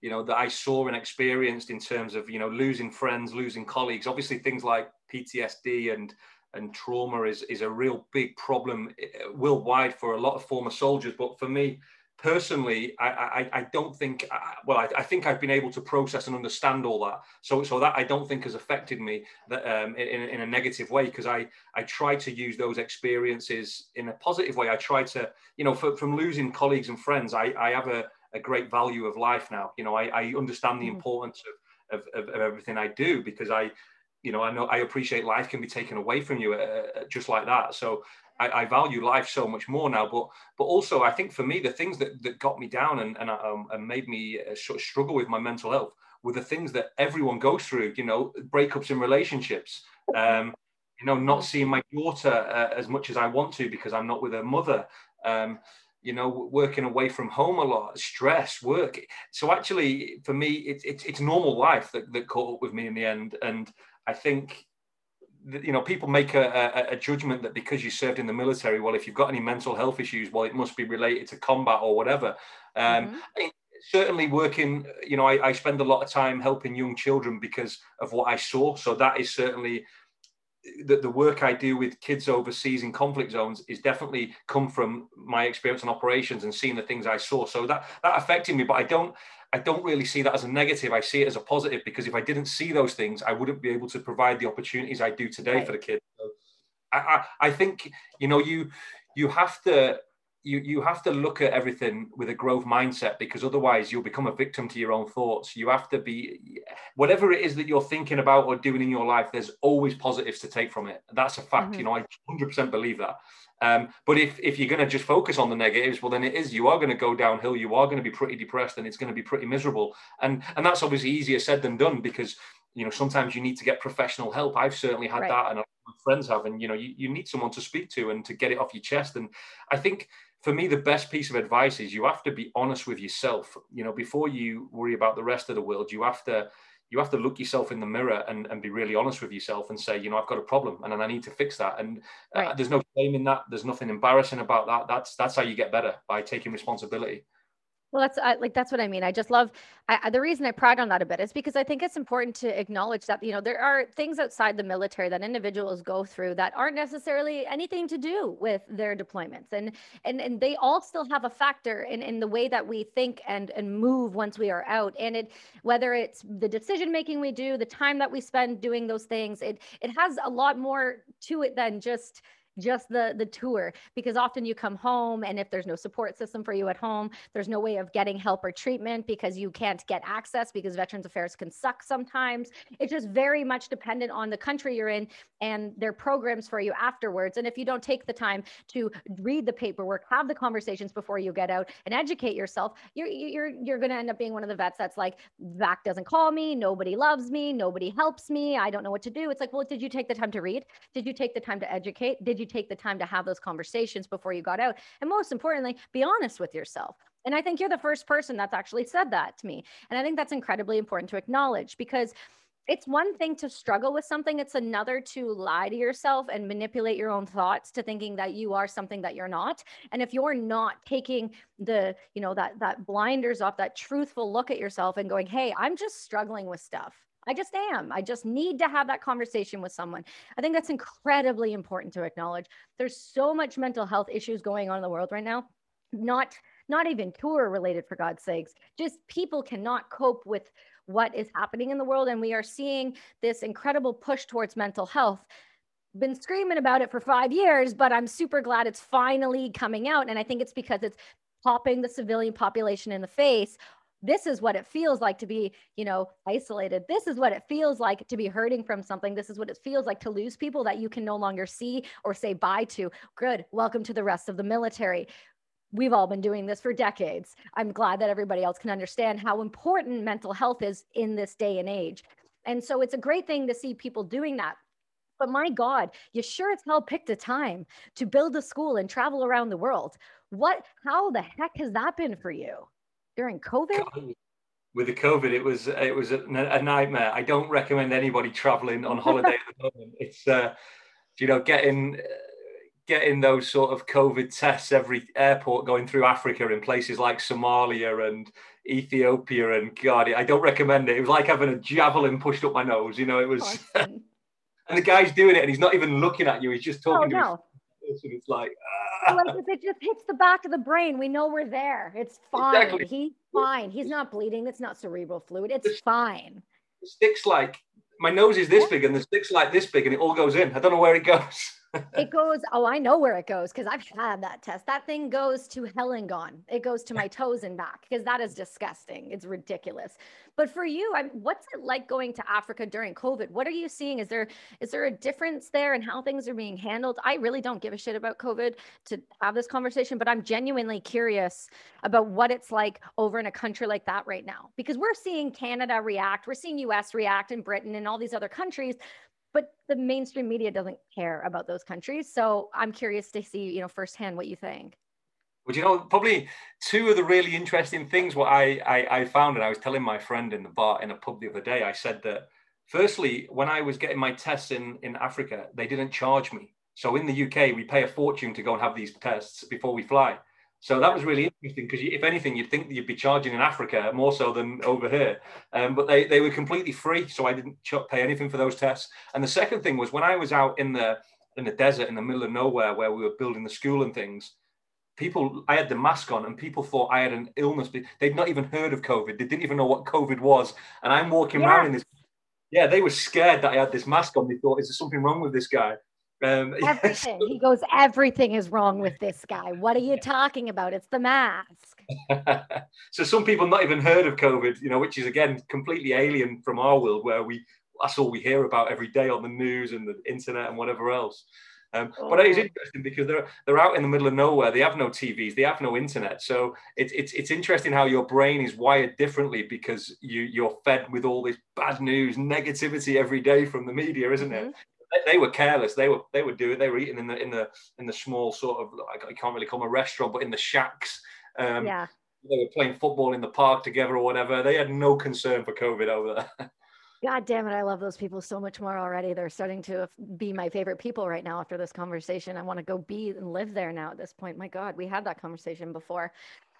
you know, that I saw and experienced in terms of you know losing friends, losing colleagues. Obviously, things like PTSD and and trauma is is a real big problem uh, worldwide for a lot of former soldiers. But for me, personally, I, I, I don't think, well, I, I, think I've been able to process and understand all that. So, so that I don't think has affected me that, um, in, in a negative way because I, I try to use those experiences in a positive way. I try to, you know, for, from losing colleagues and friends, I, I have a, a great value of life now. You know, I, I understand the mm-hmm. importance of, of, of, everything I do because I, you know, I know I appreciate life can be taken away from you uh, uh just like that. So I, I, value life so much more now. But but also, I think for me, the things that, that got me down and and, um, and made me uh, sort of struggle with my mental health were the things that everyone goes through. You know, breakups in relationships. Um, you know, not seeing my daughter uh, as much as I want to because I'm not with her mother. Um, you know, working away from home a lot, stress, work. So actually, for me, it's it, it's normal life that, that caught up with me in the end. And I think you know, people make a, a, a, judgment that because you served in the military, well, if you've got any mental health issues, well, it must be related to combat or whatever. Um, mm-hmm. certainly, working, you know, I, I, spend a lot of time helping young children because of what I saw. So that is certainly the, the work I do with kids overseas in conflict zones is definitely come from my experience in operations and seeing the things I saw. So that that affected me, but I don't I don't really see that as a negative. I see it as a positive because if I didn't see those things, I wouldn't be able to provide the opportunities I do today right. for the kids. So I, I, I think you know you you have to you you have to look at everything with a growth mindset because otherwise you'll become a victim to your own thoughts you have to be whatever it is that you're thinking about or doing in your life there's always positives to take from it that's a fact mm-hmm. you know i 100% believe that um, but if if you're going to just focus on the negatives well then it is you are going to go downhill you are going to be pretty depressed and it's going to be pretty miserable and and that's obviously easier said than done because you know sometimes you need to get professional help i've certainly had right. that and friends have, and you know, you, you need someone to speak to and to get it off your chest. And I think for me, the best piece of advice is you have to be honest with yourself. You know, before you worry about the rest of the world, you have to you have to look yourself in the mirror and, and be really honest with yourself and say, you know, I've got a problem and I need to fix that. And uh, right. uh, there's no shame in that. There's nothing embarrassing about that. That's that's how you get better by taking responsibility. Well, that's I, like that's what I mean. I just love I, the reason I pride on that a bit is because I think it's important to acknowledge that you know there are things outside the military that individuals go through that aren't necessarily anything to do with their deployments, and and and they all still have a factor in in the way that we think and and move once we are out. And it whether it's the decision making we do, the time that we spend doing those things, it it has a lot more to it than just just the the tour because often you come home and if there's no support system for you at home there's no way of getting help or treatment because you can't get access because veterans affairs can suck sometimes. It's just very much dependent on the country you're in and their programs for you afterwards. And if you don't take the time to read the paperwork have the conversations before you get out and educate yourself you're you're you're going to end up being one of the vets that's like VAC doesn't call me nobody loves me nobody helps me I don't know what to do. It's like well did you take the time to read? Did you take the time to educate? Did you take the time to have those conversations before you got out? And most importantly, be honest with yourself. And I think you're the first person that's actually said that to me. And I think that's incredibly important to acknowledge because it's one thing to struggle with something it's another to lie to yourself and manipulate your own thoughts to thinking that you are something that you're not and if you're not taking the you know that that blinders off that truthful look at yourself and going hey i'm just struggling with stuff I just am. I just need to have that conversation with someone. I think that's incredibly important to acknowledge. There's so much mental health issues going on in the world right now. Not not even tour related for God's sakes. Just people cannot cope with what is happening in the world and we are seeing this incredible push towards mental health been screaming about it for five years, but I'm super glad it's finally coming out. And I think it's because it's popping the civilian population in the face this is what it feels like to be you know isolated. This is what it feels like to be hurting from something. This is what it feels like to lose people that you can no longer see or say bye to. Good. Welcome to the rest of the military. We've all been doing this for decades. I'm glad that everybody else can understand how important mental health is in this day and age. And so it's a great thing to see people doing that. But my God, you sure as hell picked a time to build a school and travel around the world. What, how the heck has that been for you? During COVID? With the COVID, it was it was a, a nightmare. I don't recommend anybody traveling on holiday at the moment. It's uh, you know getting getting those sort of COVID tests every airport going through Africa in places like Somalia and Ethiopia and God, I don't recommend it. It was like having a javelin pushed up my nose. You know, it was. and the guy's doing it, and he's not even looking at you. He's just talking oh, to his. And it's like, ah. like if it just hits the back of the brain, we know we're there. It's fine. Exactly. He's fine. He's not bleeding. It's not cerebral fluid. It's the, fine. Stick's like my nose is this big and the stick's like this big and it all goes in. I don't know where it goes. it goes, oh, I know where it goes because I've had that test. That thing goes to hell and gone. It goes to my toes and back because that is disgusting. It's ridiculous. But for you, I'm, what's it like going to Africa during COVID? What are you seeing? Is there is there a difference there in how things are being handled? I really don't give a shit about COVID to have this conversation, but I'm genuinely curious about what it's like over in a country like that right now because we're seeing Canada react, we're seeing US react and Britain and all these other countries, but the mainstream media doesn't care about those countries. So I'm curious to see, you know, firsthand what you think. Well, you know, probably two of the really interesting things what I, I, I found, and I was telling my friend in the bar in a pub the other day, I said that firstly, when I was getting my tests in, in Africa, they didn't charge me. So in the UK, we pay a fortune to go and have these tests before we fly. So that was really interesting because if anything, you'd think that you'd be charging in Africa more so than over here. Um, but they, they were completely free. So I didn't pay anything for those tests. And the second thing was when I was out in the, in the desert in the middle of nowhere where we were building the school and things, people, I had the mask on and people thought I had an illness. They'd not even heard of COVID. They didn't even know what COVID was. And I'm walking yeah. around in this. Yeah, they were scared that I had this mask on. They thought, is there something wrong with this guy? Um, everything. Yes. He goes, everything is wrong with this guy. What are you talking about? It's the mask. so some people not even heard of COVID, you know, which is again completely alien from our world, where we that's all we hear about every day on the news and the internet and whatever else. Um, oh. But it is oh. interesting because they're they're out in the middle of nowhere. They have no TVs. They have no internet. So it's it's it's interesting how your brain is wired differently because you you're fed with all this bad news, negativity every day from the media, isn't mm-hmm. it? They, were careless. They were they would do it. They were eating in the in the in the small sort of I can't really call them a restaurant, but in the shacks. Um, yeah. They were playing football in the park together or whatever. They had no concern for COVID over there. God damn it. I love those people so much more already. They're starting to be my favorite people right now after this conversation. I want to go be and live there now at this point. My God, we had that conversation before.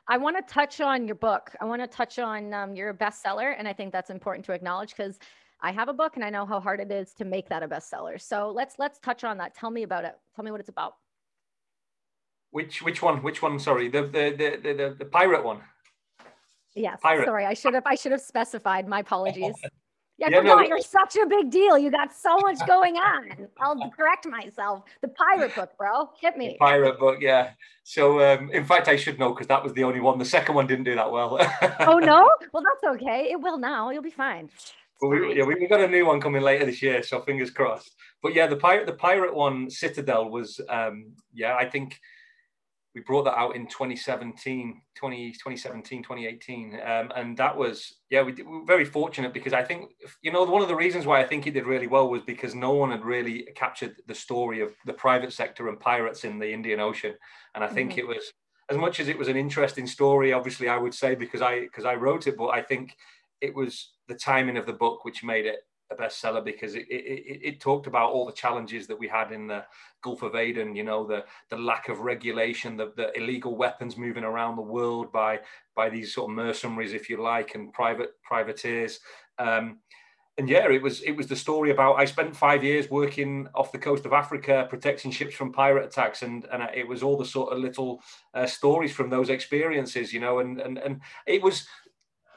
I want to touch on your book. I want to touch on um, your bestseller. And I think that's important to acknowledge because I have a book and I know how hard it is to make that a bestseller. So let's let's touch on that. Tell me about it. Tell me what it's about. Which which one? Which one? Sorry, the the the the, the pirate one. Yes. Pirate. Sorry, I should have I should have specified. My apologies. Yeah, yeah no, you're such a big deal. You got so much going on. I'll correct myself. The pirate book, bro. Hit me. The pirate book, yeah. So, um, in fact, I should know because that was the only one. The second one didn't do that well. oh no? Well, that's okay. It will now. You'll be fine. Well, we, yeah, we got a new one coming later this year, so fingers crossed. But yeah, the pirate, the pirate one, Citadel was, um, yeah, I think we brought that out in 2017 20, 2017 2018 um, and that was yeah we, did, we, were very fortunate because i think you know one of the reasons why i think it did really well was because no one had really captured the story of the private sector and pirates in the indian ocean and i think mm-hmm. it was as much as it was an interesting story obviously i would say because i because i wrote it but i think it was the timing of the book which made it a bestseller because it, it, it, talked about all the challenges that we had in the Gulf of Aden, you know, the, the lack of regulation, the, the illegal weapons moving around the world by, by these sort of mercenaries, if you like, and private privateers. Um, and yeah, it was it was the story about I spent five years working off the coast of Africa, protecting ships from pirate attacks, and and it was all the sort of little uh, stories from those experiences, you know, and and and it was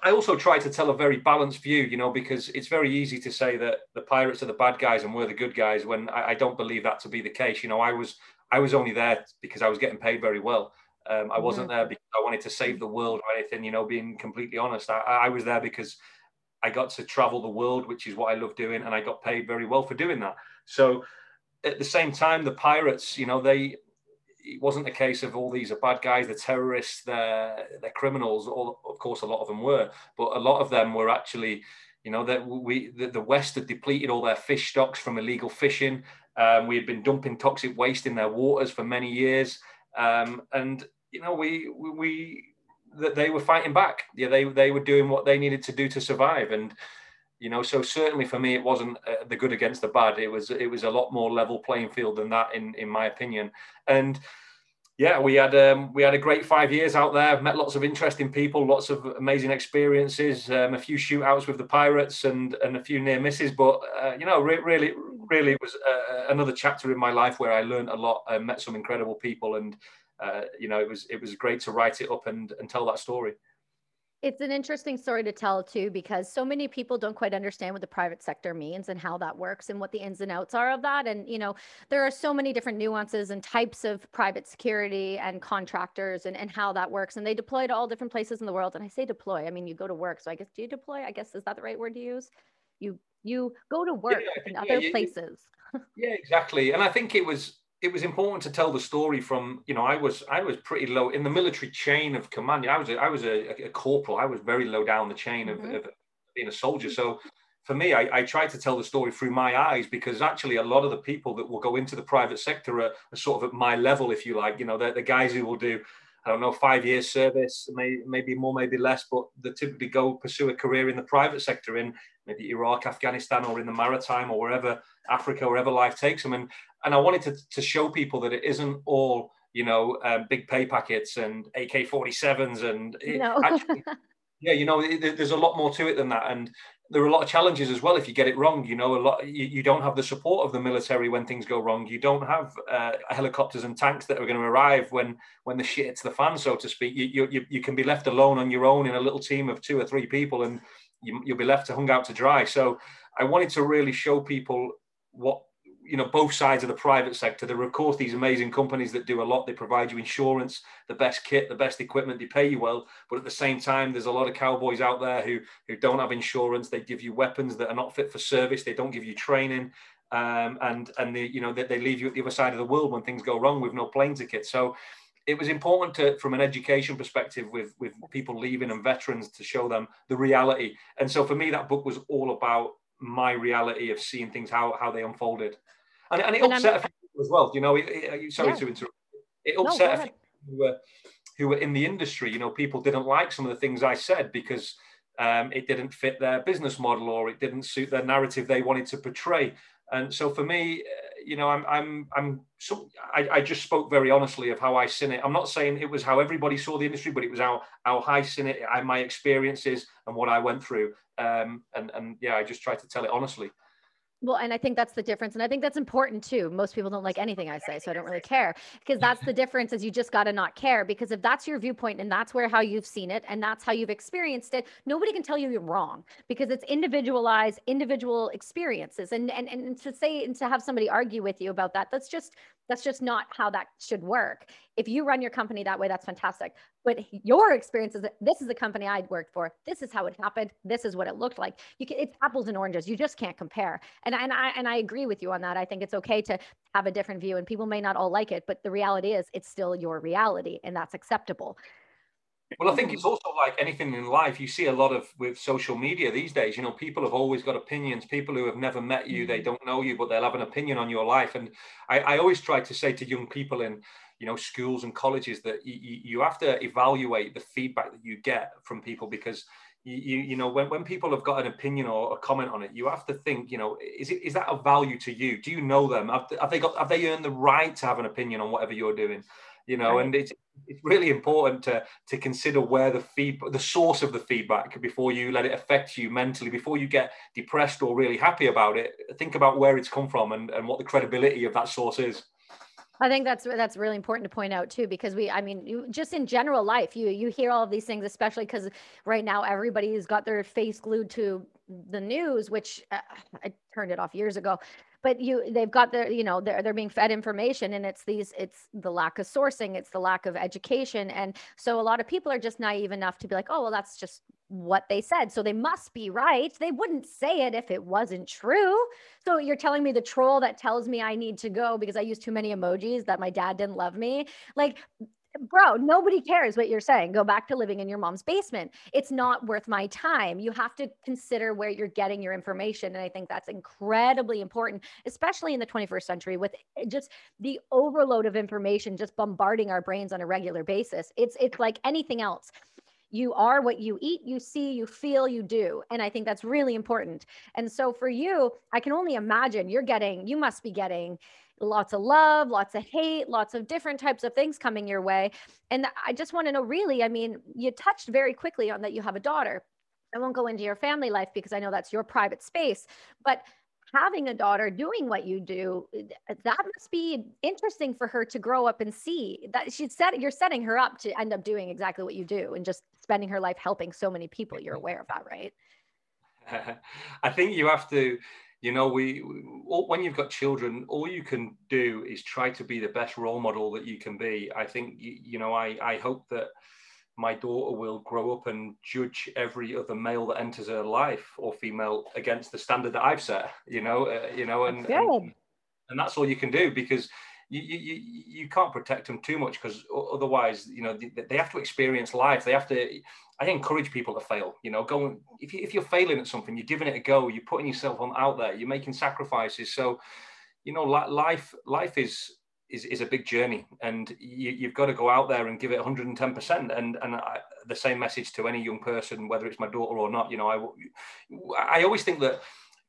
I also try to tell a very balanced view, you know, because it's very easy to say that the pirates are the bad guys and we're the good guys when I, I don't believe that to be the case. You know, I was I was only there because I was getting paid very well. Um, I wasn't mm-hmm. there because I wanted to save the world or anything. You know, being completely honest, I, I was there because I got to travel the world, which is what I love doing, and I got paid very well for doing that. So at the same time, the pirates, you know, they it wasn't a case of all these are bad guys, the terrorists, they're, they're criminals. All, of course, a lot of them were, but a lot of them were actually, you know, that we the, the, West had depleted all their fish stocks from illegal fishing. Um, we had been dumping toxic waste in their waters for many years, um, and you know, we we that they were fighting back. Yeah, they they were doing what they needed to do to survive, and you know so certainly for me it wasn't uh, the good against the bad. It was it was a lot more level playing field than that in in my opinion. And yeah we had um, we had a great five years out there met lots of interesting people lots of amazing experiences um, a few shootouts with the pirates and and a few near misses but uh, you know re- really really it was uh, another chapter in my life where i learned a lot and met some incredible people and uh, you know it was it was great to write it up and and tell that story it's an interesting story to tell too, because so many people don't quite understand what the private sector means and how that works and what the ins and outs are of that. And, you know, there are so many different nuances and types of private security and contractors and, and how that works. And they deploy to all different places in the world. And I say deploy, I mean, you go to work. So I guess, do you deploy? I guess, is that the right word to use? You, you go to work yeah, in other places. yeah, exactly. And I think it was, it was important to tell the story from you know I was I was pretty low in the military chain of command. I was a, I was a, a corporal. I was very low down the chain of, mm-hmm. of being a soldier. So for me, I, I try to tell the story through my eyes because actually a lot of the people that will go into the private sector are, are sort of at my level, if you like. You know, they're the guys who will do I don't know, five years service, may, maybe more, maybe less, but they typically go pursue a career in the private sector in maybe Iraq, Afghanistan, or in the maritime, or wherever Africa, wherever life takes them. And and I wanted to, to show people that it isn't all you know um, big pay packets and AK-47s and no. actually, yeah, you know, it, there's a lot more to it than that, and there are a lot of challenges as well if you get it wrong you know a lot you, you don't have the support of the military when things go wrong. You don't have uh, helicopters and tanks that are going to arrive when when the shit hits the fan so to speak. You, you you can be left alone on your own in a little team of two or three people and you, you'll be left to hung out to dry. So i wanted to really show people what you know both sides of the private sector. There are of course these amazing companies that do a lot. They provide you insurance the best kit the best equipment. They pay you well. But at the same time there's a lot of cowboys out there who who don't have insurance. They give you weapons that are not fit for service. They don't give you training. Um, and and they you know they, they leave you at the other side of the world when things go wrong with no plane ticket so it was important to from an education perspective with with people leaving and veterans to show them the reality. And so for me that book was all about my reality of seeing things how how they unfolded and, and it upset a few people as well. You know, it, it, sorry yeah. to interrupt. It upset no, a few people who were, who were in the industry. You know, people didn't like some of the things I said because um, it didn't fit their business model or it didn't suit their narrative they wanted to portray. And so for me, you know, I'm, I'm, I'm, so I, I just spoke very honestly of how I seen it. I'm not saying it was how everybody saw the industry, but it was how, how I seen it, my experiences and what I went through. Um, and, and yeah, I just tried to tell it honestly. Well, and I think that's the difference. And I think that's important too. Most people don't like anything I say, so I don't really care because that's the difference is you just got to not care because if that's your viewpoint and that's where how you've seen it and that's how you've experienced it, nobody can tell you you're wrong because it's individualized, individual experiences. And and and to say and to have somebody argue with you about that, that's just that's just not how that should work. If you run your company that way, that's fantastic. But your experience is this is the company I worked for. This is how it happened. This is what it looked like. You can, it's apples and oranges. You just can't compare. And and I and I agree with you on that. I think it's okay to have a different view, and people may not all like it, but the reality is it's still your reality, and that's acceptable. Well, I think it's also like anything in life. You see a lot of with social media these days. You know, people have always got opinions. People who have never met you, they mm-hmm. don't know you, but they'll have an opinion on your life. And I, I always try to say to young people in, you know, schools and colleges that you, you have to evaluate the feedback that you get from people because you, you, you know when, when people have got an opinion or a comment on it you have to think you know is it is that of value to you do you know them have, have they got have they earned the right to have an opinion on whatever you're doing you know right. and it's it's really important to to consider where the feed the source of the feedback before you let it affect you mentally before you get depressed or really happy about it think about where it's come from and, and what the credibility of that source is I think that's that's really important to point out too, because we, I mean, you, just in general life, you you hear all of these things, especially because right now everybody's got their face glued to the news, which uh, I turned it off years ago but you they've got their you know they're they're being fed information and it's these it's the lack of sourcing it's the lack of education. And so a lot of people are just naive enough to be like oh well that's just what they said. So they must be right. They wouldn't say it if it wasn't true. So you're telling me the troll that tells me i need to go because i use too many emojis that my dad didn't love me? Like bro, nobody cares what you're saying. Go back to living in your mom's basement. It's not worth my time. You have to consider where you're getting your information. And I think that's incredibly important, especially in the 21st century with eh, just the overload of information just bombarding our brains on a regular basis. It's it's like anything else. You are what you eat, you see, you feel, you do. And I think that's really important. And so for you, I can only imagine you're getting, you must be getting lots of love, lots of hate, lots of different types of things coming your way. And I just want to know really, I mean, you touched very quickly on that you have a daughter. I won't go into your family life because I know that's your private space, but having a daughter doing what you do eh, that must be interesting for her to grow up and see that she's set you're setting her up to end up doing exactly what you do and just spending her life helping so many people you're aware of that right i think you have to you know we, when you've got children all you can do is try to be the best role model that you can be. I think you, you know i i hope that my daughter will grow up and judge every other male that enters her life or female against the standard that i've set you know uh, you know and, and and that's all you can do because you, you, you can't protect them too much because otherwise, you know, they, they, have to experience life. They have to. I encourage people to fail. You know, go if you, if you're failing at something, you're giving it a go. You're putting yourself on out there. You're making sacrifices. So, you know, life life is is, is a big journey, and you, have got to go out there and give it 110. percent And and I, the same message to any young person, whether it's my daughter or not. You know, I I always think that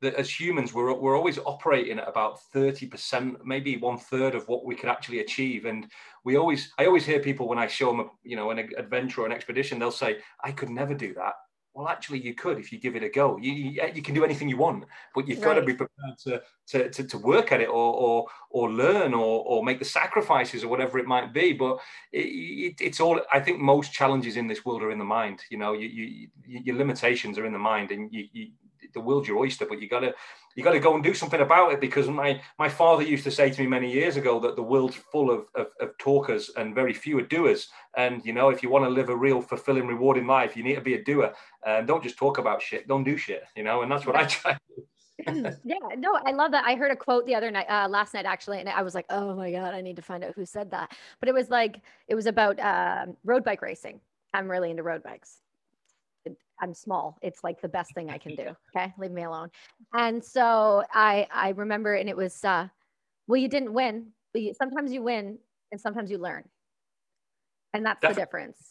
that as humans we're, we're always operating at about 30% maybe one third of what we could actually achieve. And we always i always hear people when i show them a, you know an adventure or an expedition they'll say i could never do that. Well actually you could if you give it a go. You, you, you can do anything you want but you've right. got to be prepared to, to, to, to, work at it or, or, or learn or, or make the sacrifices or whatever it might be. But it, it, it's all i think most challenges in this world are in the mind you know? You, you, your limitations are in the mind and you, you the world's your oyster, but you gotta you gotta go and do something about it because my my father used to say to me many years ago that the world's full of, of, of talkers and very few are doers. And you know, if you want to live a real fulfilling, rewarding life, you need to be a doer. And don't just talk about shit, don't do shit, you know, and that's what I try yeah, no, I love that. I heard a quote the other night, uh, last night actually, and I was like, oh my god, I need to find out who said that. But it was like it was about uh, road bike racing. I'm really into road bikes, I'm small. It's like the best thing I can do. Okay. Leave me alone. And so I, I remember, and it was, uh, Well, you didn't win. But you, sometimes you win and sometimes you learn. And that's Definitely. the difference.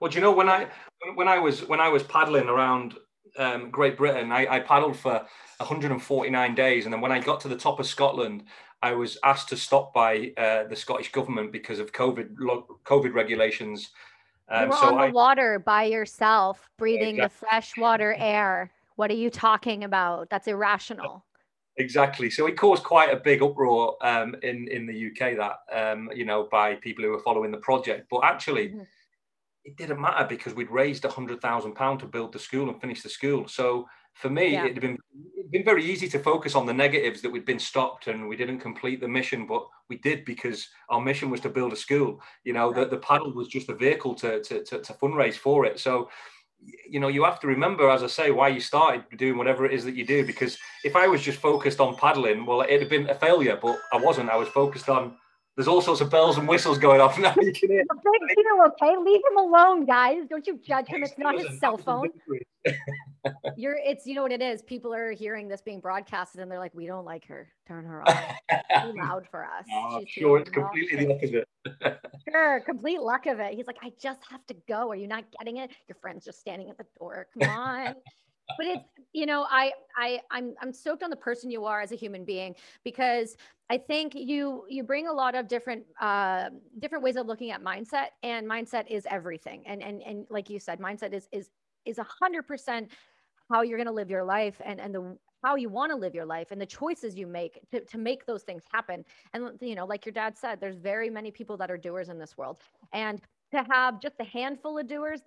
Well, do you know when I when I was when I was paddling around um, Great Britain, I, I, paddled for 149 days, and then when I got to the top of Scotland, I was asked to stop by uh, the Scottish government because of COVID COVID regulations. Um, you were so on the I, water by yourself, breathing exactly. the fresh water air. What are you talking about? That's irrational. Exactly. So it caused quite a big uproar um, in in the UK that um, you know by people who were following the project. But actually, mm-hmm. it didn't matter because we'd raised a hundred thousand pound to build the school and finish the school. So for me, yeah. it'd been it'd been very easy to focus on the negatives that we'd been stopped and we didn't complete the mission, but we did because our mission was to build a school. You know, right. the, the paddle was just a vehicle to, to to to fundraise for it. So you know, you have to remember, as I say, why you started doing whatever it is that you do. Because if I was just focused on paddling, well, it'd have been a failure. But I wasn't. I was focused on. There's all sorts of bells and whistles going off now. You can hear. Big deal, okay? Leave him alone, guys. Don't you judge him. It's not his cell phone. You're. It's. You know what it is. People are hearing this being broadcasted, and they're like, "We don't like her. Turn her off. too loud for us." No, sure, it's completely the opposite sure, complete luck of it. He's like, I just have to go. Are you not getting it? Your friend's just standing at the door. Come on. But it's you know I I I'm I'm stoked on the person you are as a human being because I think you you bring a lot of different uh, different ways of looking at mindset and mindset is everything and and and like you said mindset is is is a hundred percent how you're going to live your life and and the how you want to live your life and the choices you make to, to make those things happen. And, you know, like your dad said, there's very many people that are doers in this world. And to have just a handful of doers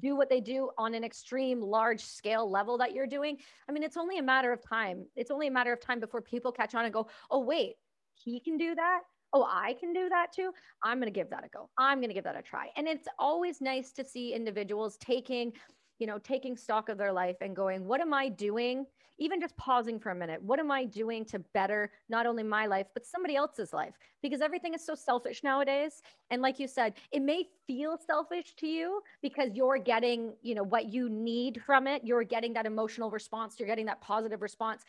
do what they do on an extreme large scale level that you're doing, I mean, it's only a matter of time. It's only a matter of time before people catch on and go, oh, wait, he can do that oh, I can do that too. I'm going to give that a go. I'm going to give that a try. And it's always nice to see individuals taking, you know, taking stock of their life and going, what am I doing even just pausing for a minute what am i doing to better not only my life but somebody else's life? Because everything is so selfish nowadays. And like you said it may feel selfish to you because you're getting you know what you need from it. You're getting that emotional response. You're getting that positive response.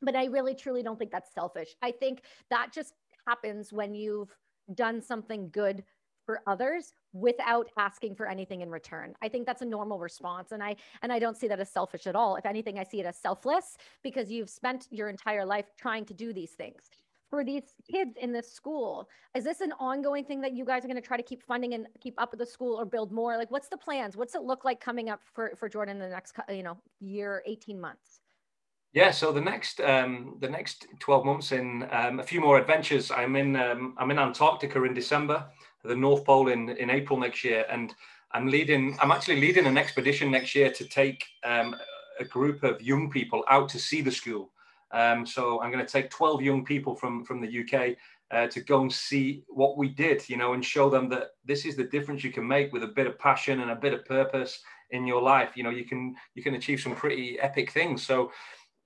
But i really truly don't think that's selfish. I think that just happens when you've done something good for others without asking for anything in return. I think that's a normal response and I and I don't see that as selfish at all. If anything I see it as selfless because you've spent your entire life trying to do these things. For these kids in this school, is this an ongoing thing that you guys are going to try to keep funding and keep up with the school or build more? Like what's the plans? What's it look like coming up for for Jordan in the next you know year 18 months? Yeah, so the next um, the next twelve months in um, a few more adventures. I'm in um, I'm in Antarctica in December the North Pole in, in April next year. And I'm leading, I'm actually leading an expedition next year to take um, a group of young people out to see the school. Um, so I'm going to take 12 young people from, from the UK uh, to go and see what we did, you know, and show them that this is the difference you can make with a bit of passion and a bit of purpose in your life. You know, you can you can achieve some pretty epic things. So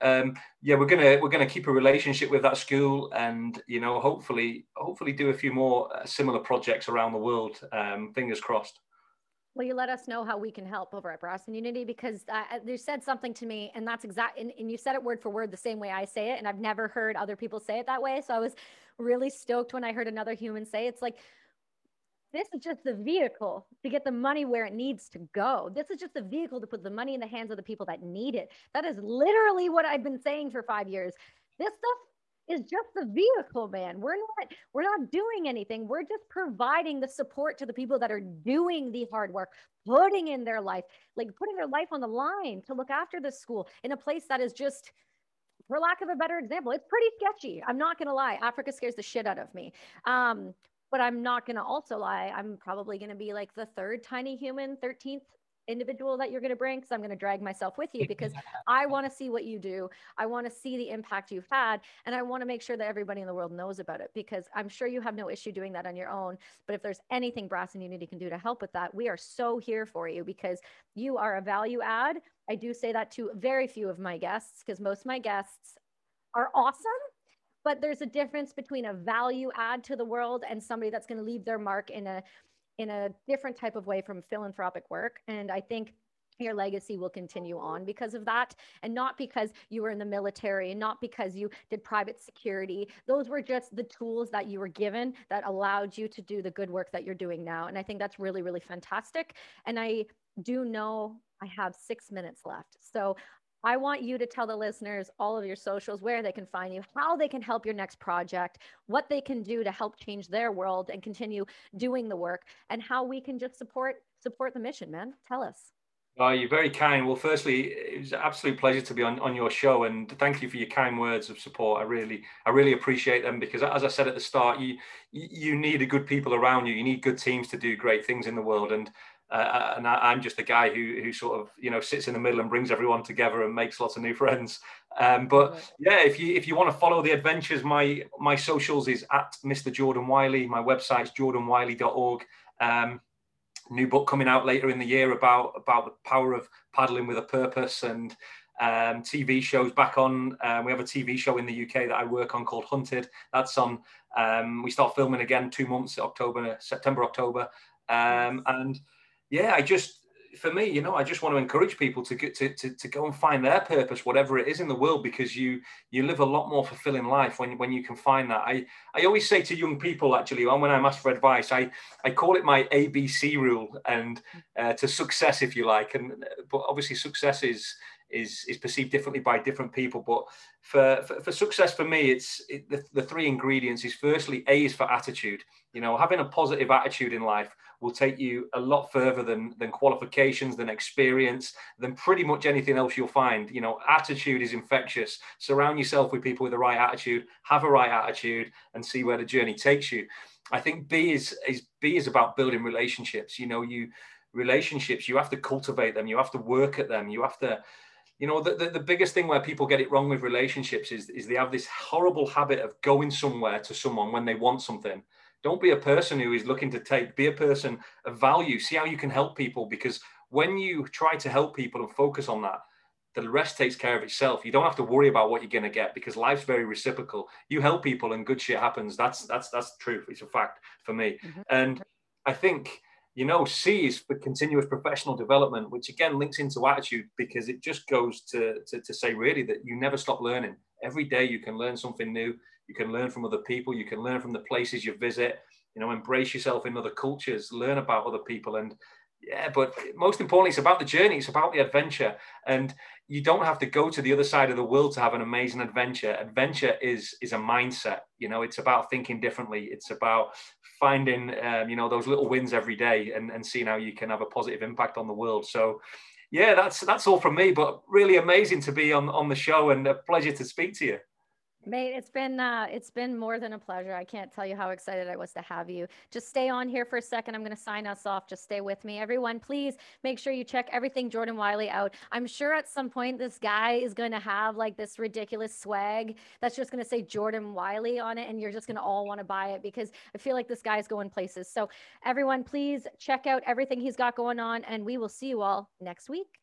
um, yeah, we're gonna we're gonna keep a relationship with that school, and you know, hopefully, hopefully, do a few more uh, similar projects around the world. Um, fingers crossed. Well, you let us know how we can help over at Brass and Unity? Because uh you said something to me, and that's exact, and, and you said it word for word the same way I say it, and I've never heard other people say it that way. So I was really stoked when I heard another human say it's like this is just the vehicle to get the money where it needs to go. This is just the vehicle to put the money in the hands of the people that need it. That is literally what I've been saying for five years. This stuff is just the vehicle, man. We're not we're not doing anything. We're just providing the support to the people that are doing the hard work, putting in their life, like putting their life on the line to look after the school in a place that is just for lack of a better example, it's pretty sketchy. I'm not to lie. Africa scares the shit out of me. Um, but I'm not going to also lie. I'm probably going to be like the third tiny human, 13th individual that you're going to bring because I'm going to drag myself with you because I want to see what you do. I want to see the impact you've had. And I want to make sure that everybody in the world knows about it because I'm sure you have no issue doing that on your own. But if there's anything Brass and Unity can do to help with that, we are so here for you because you are a value add. I do say that to very few of my guests because most of my guests are awesome but there's a difference between a value add to the world and somebody that's going to leave their mark in a in a different type of way from philanthropic work. And i think your legacy will continue on because of that. And not because you were in the military and not because you did private security. Those were just the tools that you were given that allowed you to do the good work that you're doing now. And i think that's really really fantastic. And i do know i have 6 minutes left. So I want you to tell the listeners all of your socials, where they can find you, how they can help your next project, what they can do to help change their world and continue doing the work, and how we can just support support the mission, man. Tell us. Oh, you're very kind. Well, firstly, it was an absolute pleasure to be on, on your show, and thank you for your kind words of support. I really, I really appreciate them because, as I said at the start, you you need a good people around you. You need good teams to do great things in the world, and uh, and I, am just a guy who who sort of you know sits in the middle and brings everyone together and makes lots of new friends. Um, but yeah, if you if you want to follow the adventures, my my socials is at Mr. Jordan Wylie. My website's jordanwylie.org. Um, new book coming out later in the year about about the power of paddling with a purpose and um, TV shows back on. Um, we have a TV show in the UK that I work on called Hunted. That's on. Um, we start filming again two months, October, September, October, um, and yeah, I just for me, you know, I just want to encourage people to get to, to, to go and find their purpose, whatever it is in the world, because you you live a lot more fulfilling life when, when you can find that. I, I always say to young people, actually, when I'm asked for advice, I, I call it my ABC rule and uh, to success, if you like. And but obviously, success is is is perceived differently by different people. But for for, for success for me, it's it, the, the three ingredients is firstly A is for attitude. You know, having a positive attitude in life will take you a lot further than than qualifications, than experience, than pretty much anything else you'll find. You know, attitude is infectious. Surround yourself with people with the right attitude, have a right attitude, and see where the journey takes you. I think B is is B is about building relationships. You know, you relationships you have to cultivate them you have to work at them you have to you know the, the, the, biggest thing where people get it wrong with relationships is, is they have this horrible habit of going somewhere to someone when they want something. Don't be a person who is looking to take be a person of value. See how you can help people because when you try to help people and focus on that the rest takes care of itself. You don't have to worry about what you're going to get because life's very reciprocal. You help people and good shit happens. That's that's that's truth. It's a fact for me. Mm-hmm. and i think you know, C is for continuous professional development, which again links into attitude because it just goes to, to, to, say really that you never stop learning. Every day you can learn something new. You can learn from other people. You can learn from the places you visit. You know, embrace yourself in other cultures, learn about other people, and yeah, but most importantly, it's about the journey. It's about the adventure, and you don't have to go to the other side of the world to have an amazing adventure. Adventure is is a mindset. You know, it's about thinking differently. It's about finding, um, you know, those little wins every day, and and seeing how you can have a positive impact on the world. So, yeah, that's that's all from me. But really amazing to be on on the show, and a pleasure to speak to you. Mate, it's been uh, it's been more than a pleasure. I can't tell you how excited I was to have you. Just stay on here for a second. I'm going to sign us off. Just stay with me, everyone. Please make sure you check everything Jordan Wylie out. I'm sure at some point this guy is going to have like this ridiculous swag that's just going to say Jordan Wylie on it, and you're just going to all want to buy it because I feel like this guy's going places. So everyone, please check out everything he's got going on, and we will see you all next week.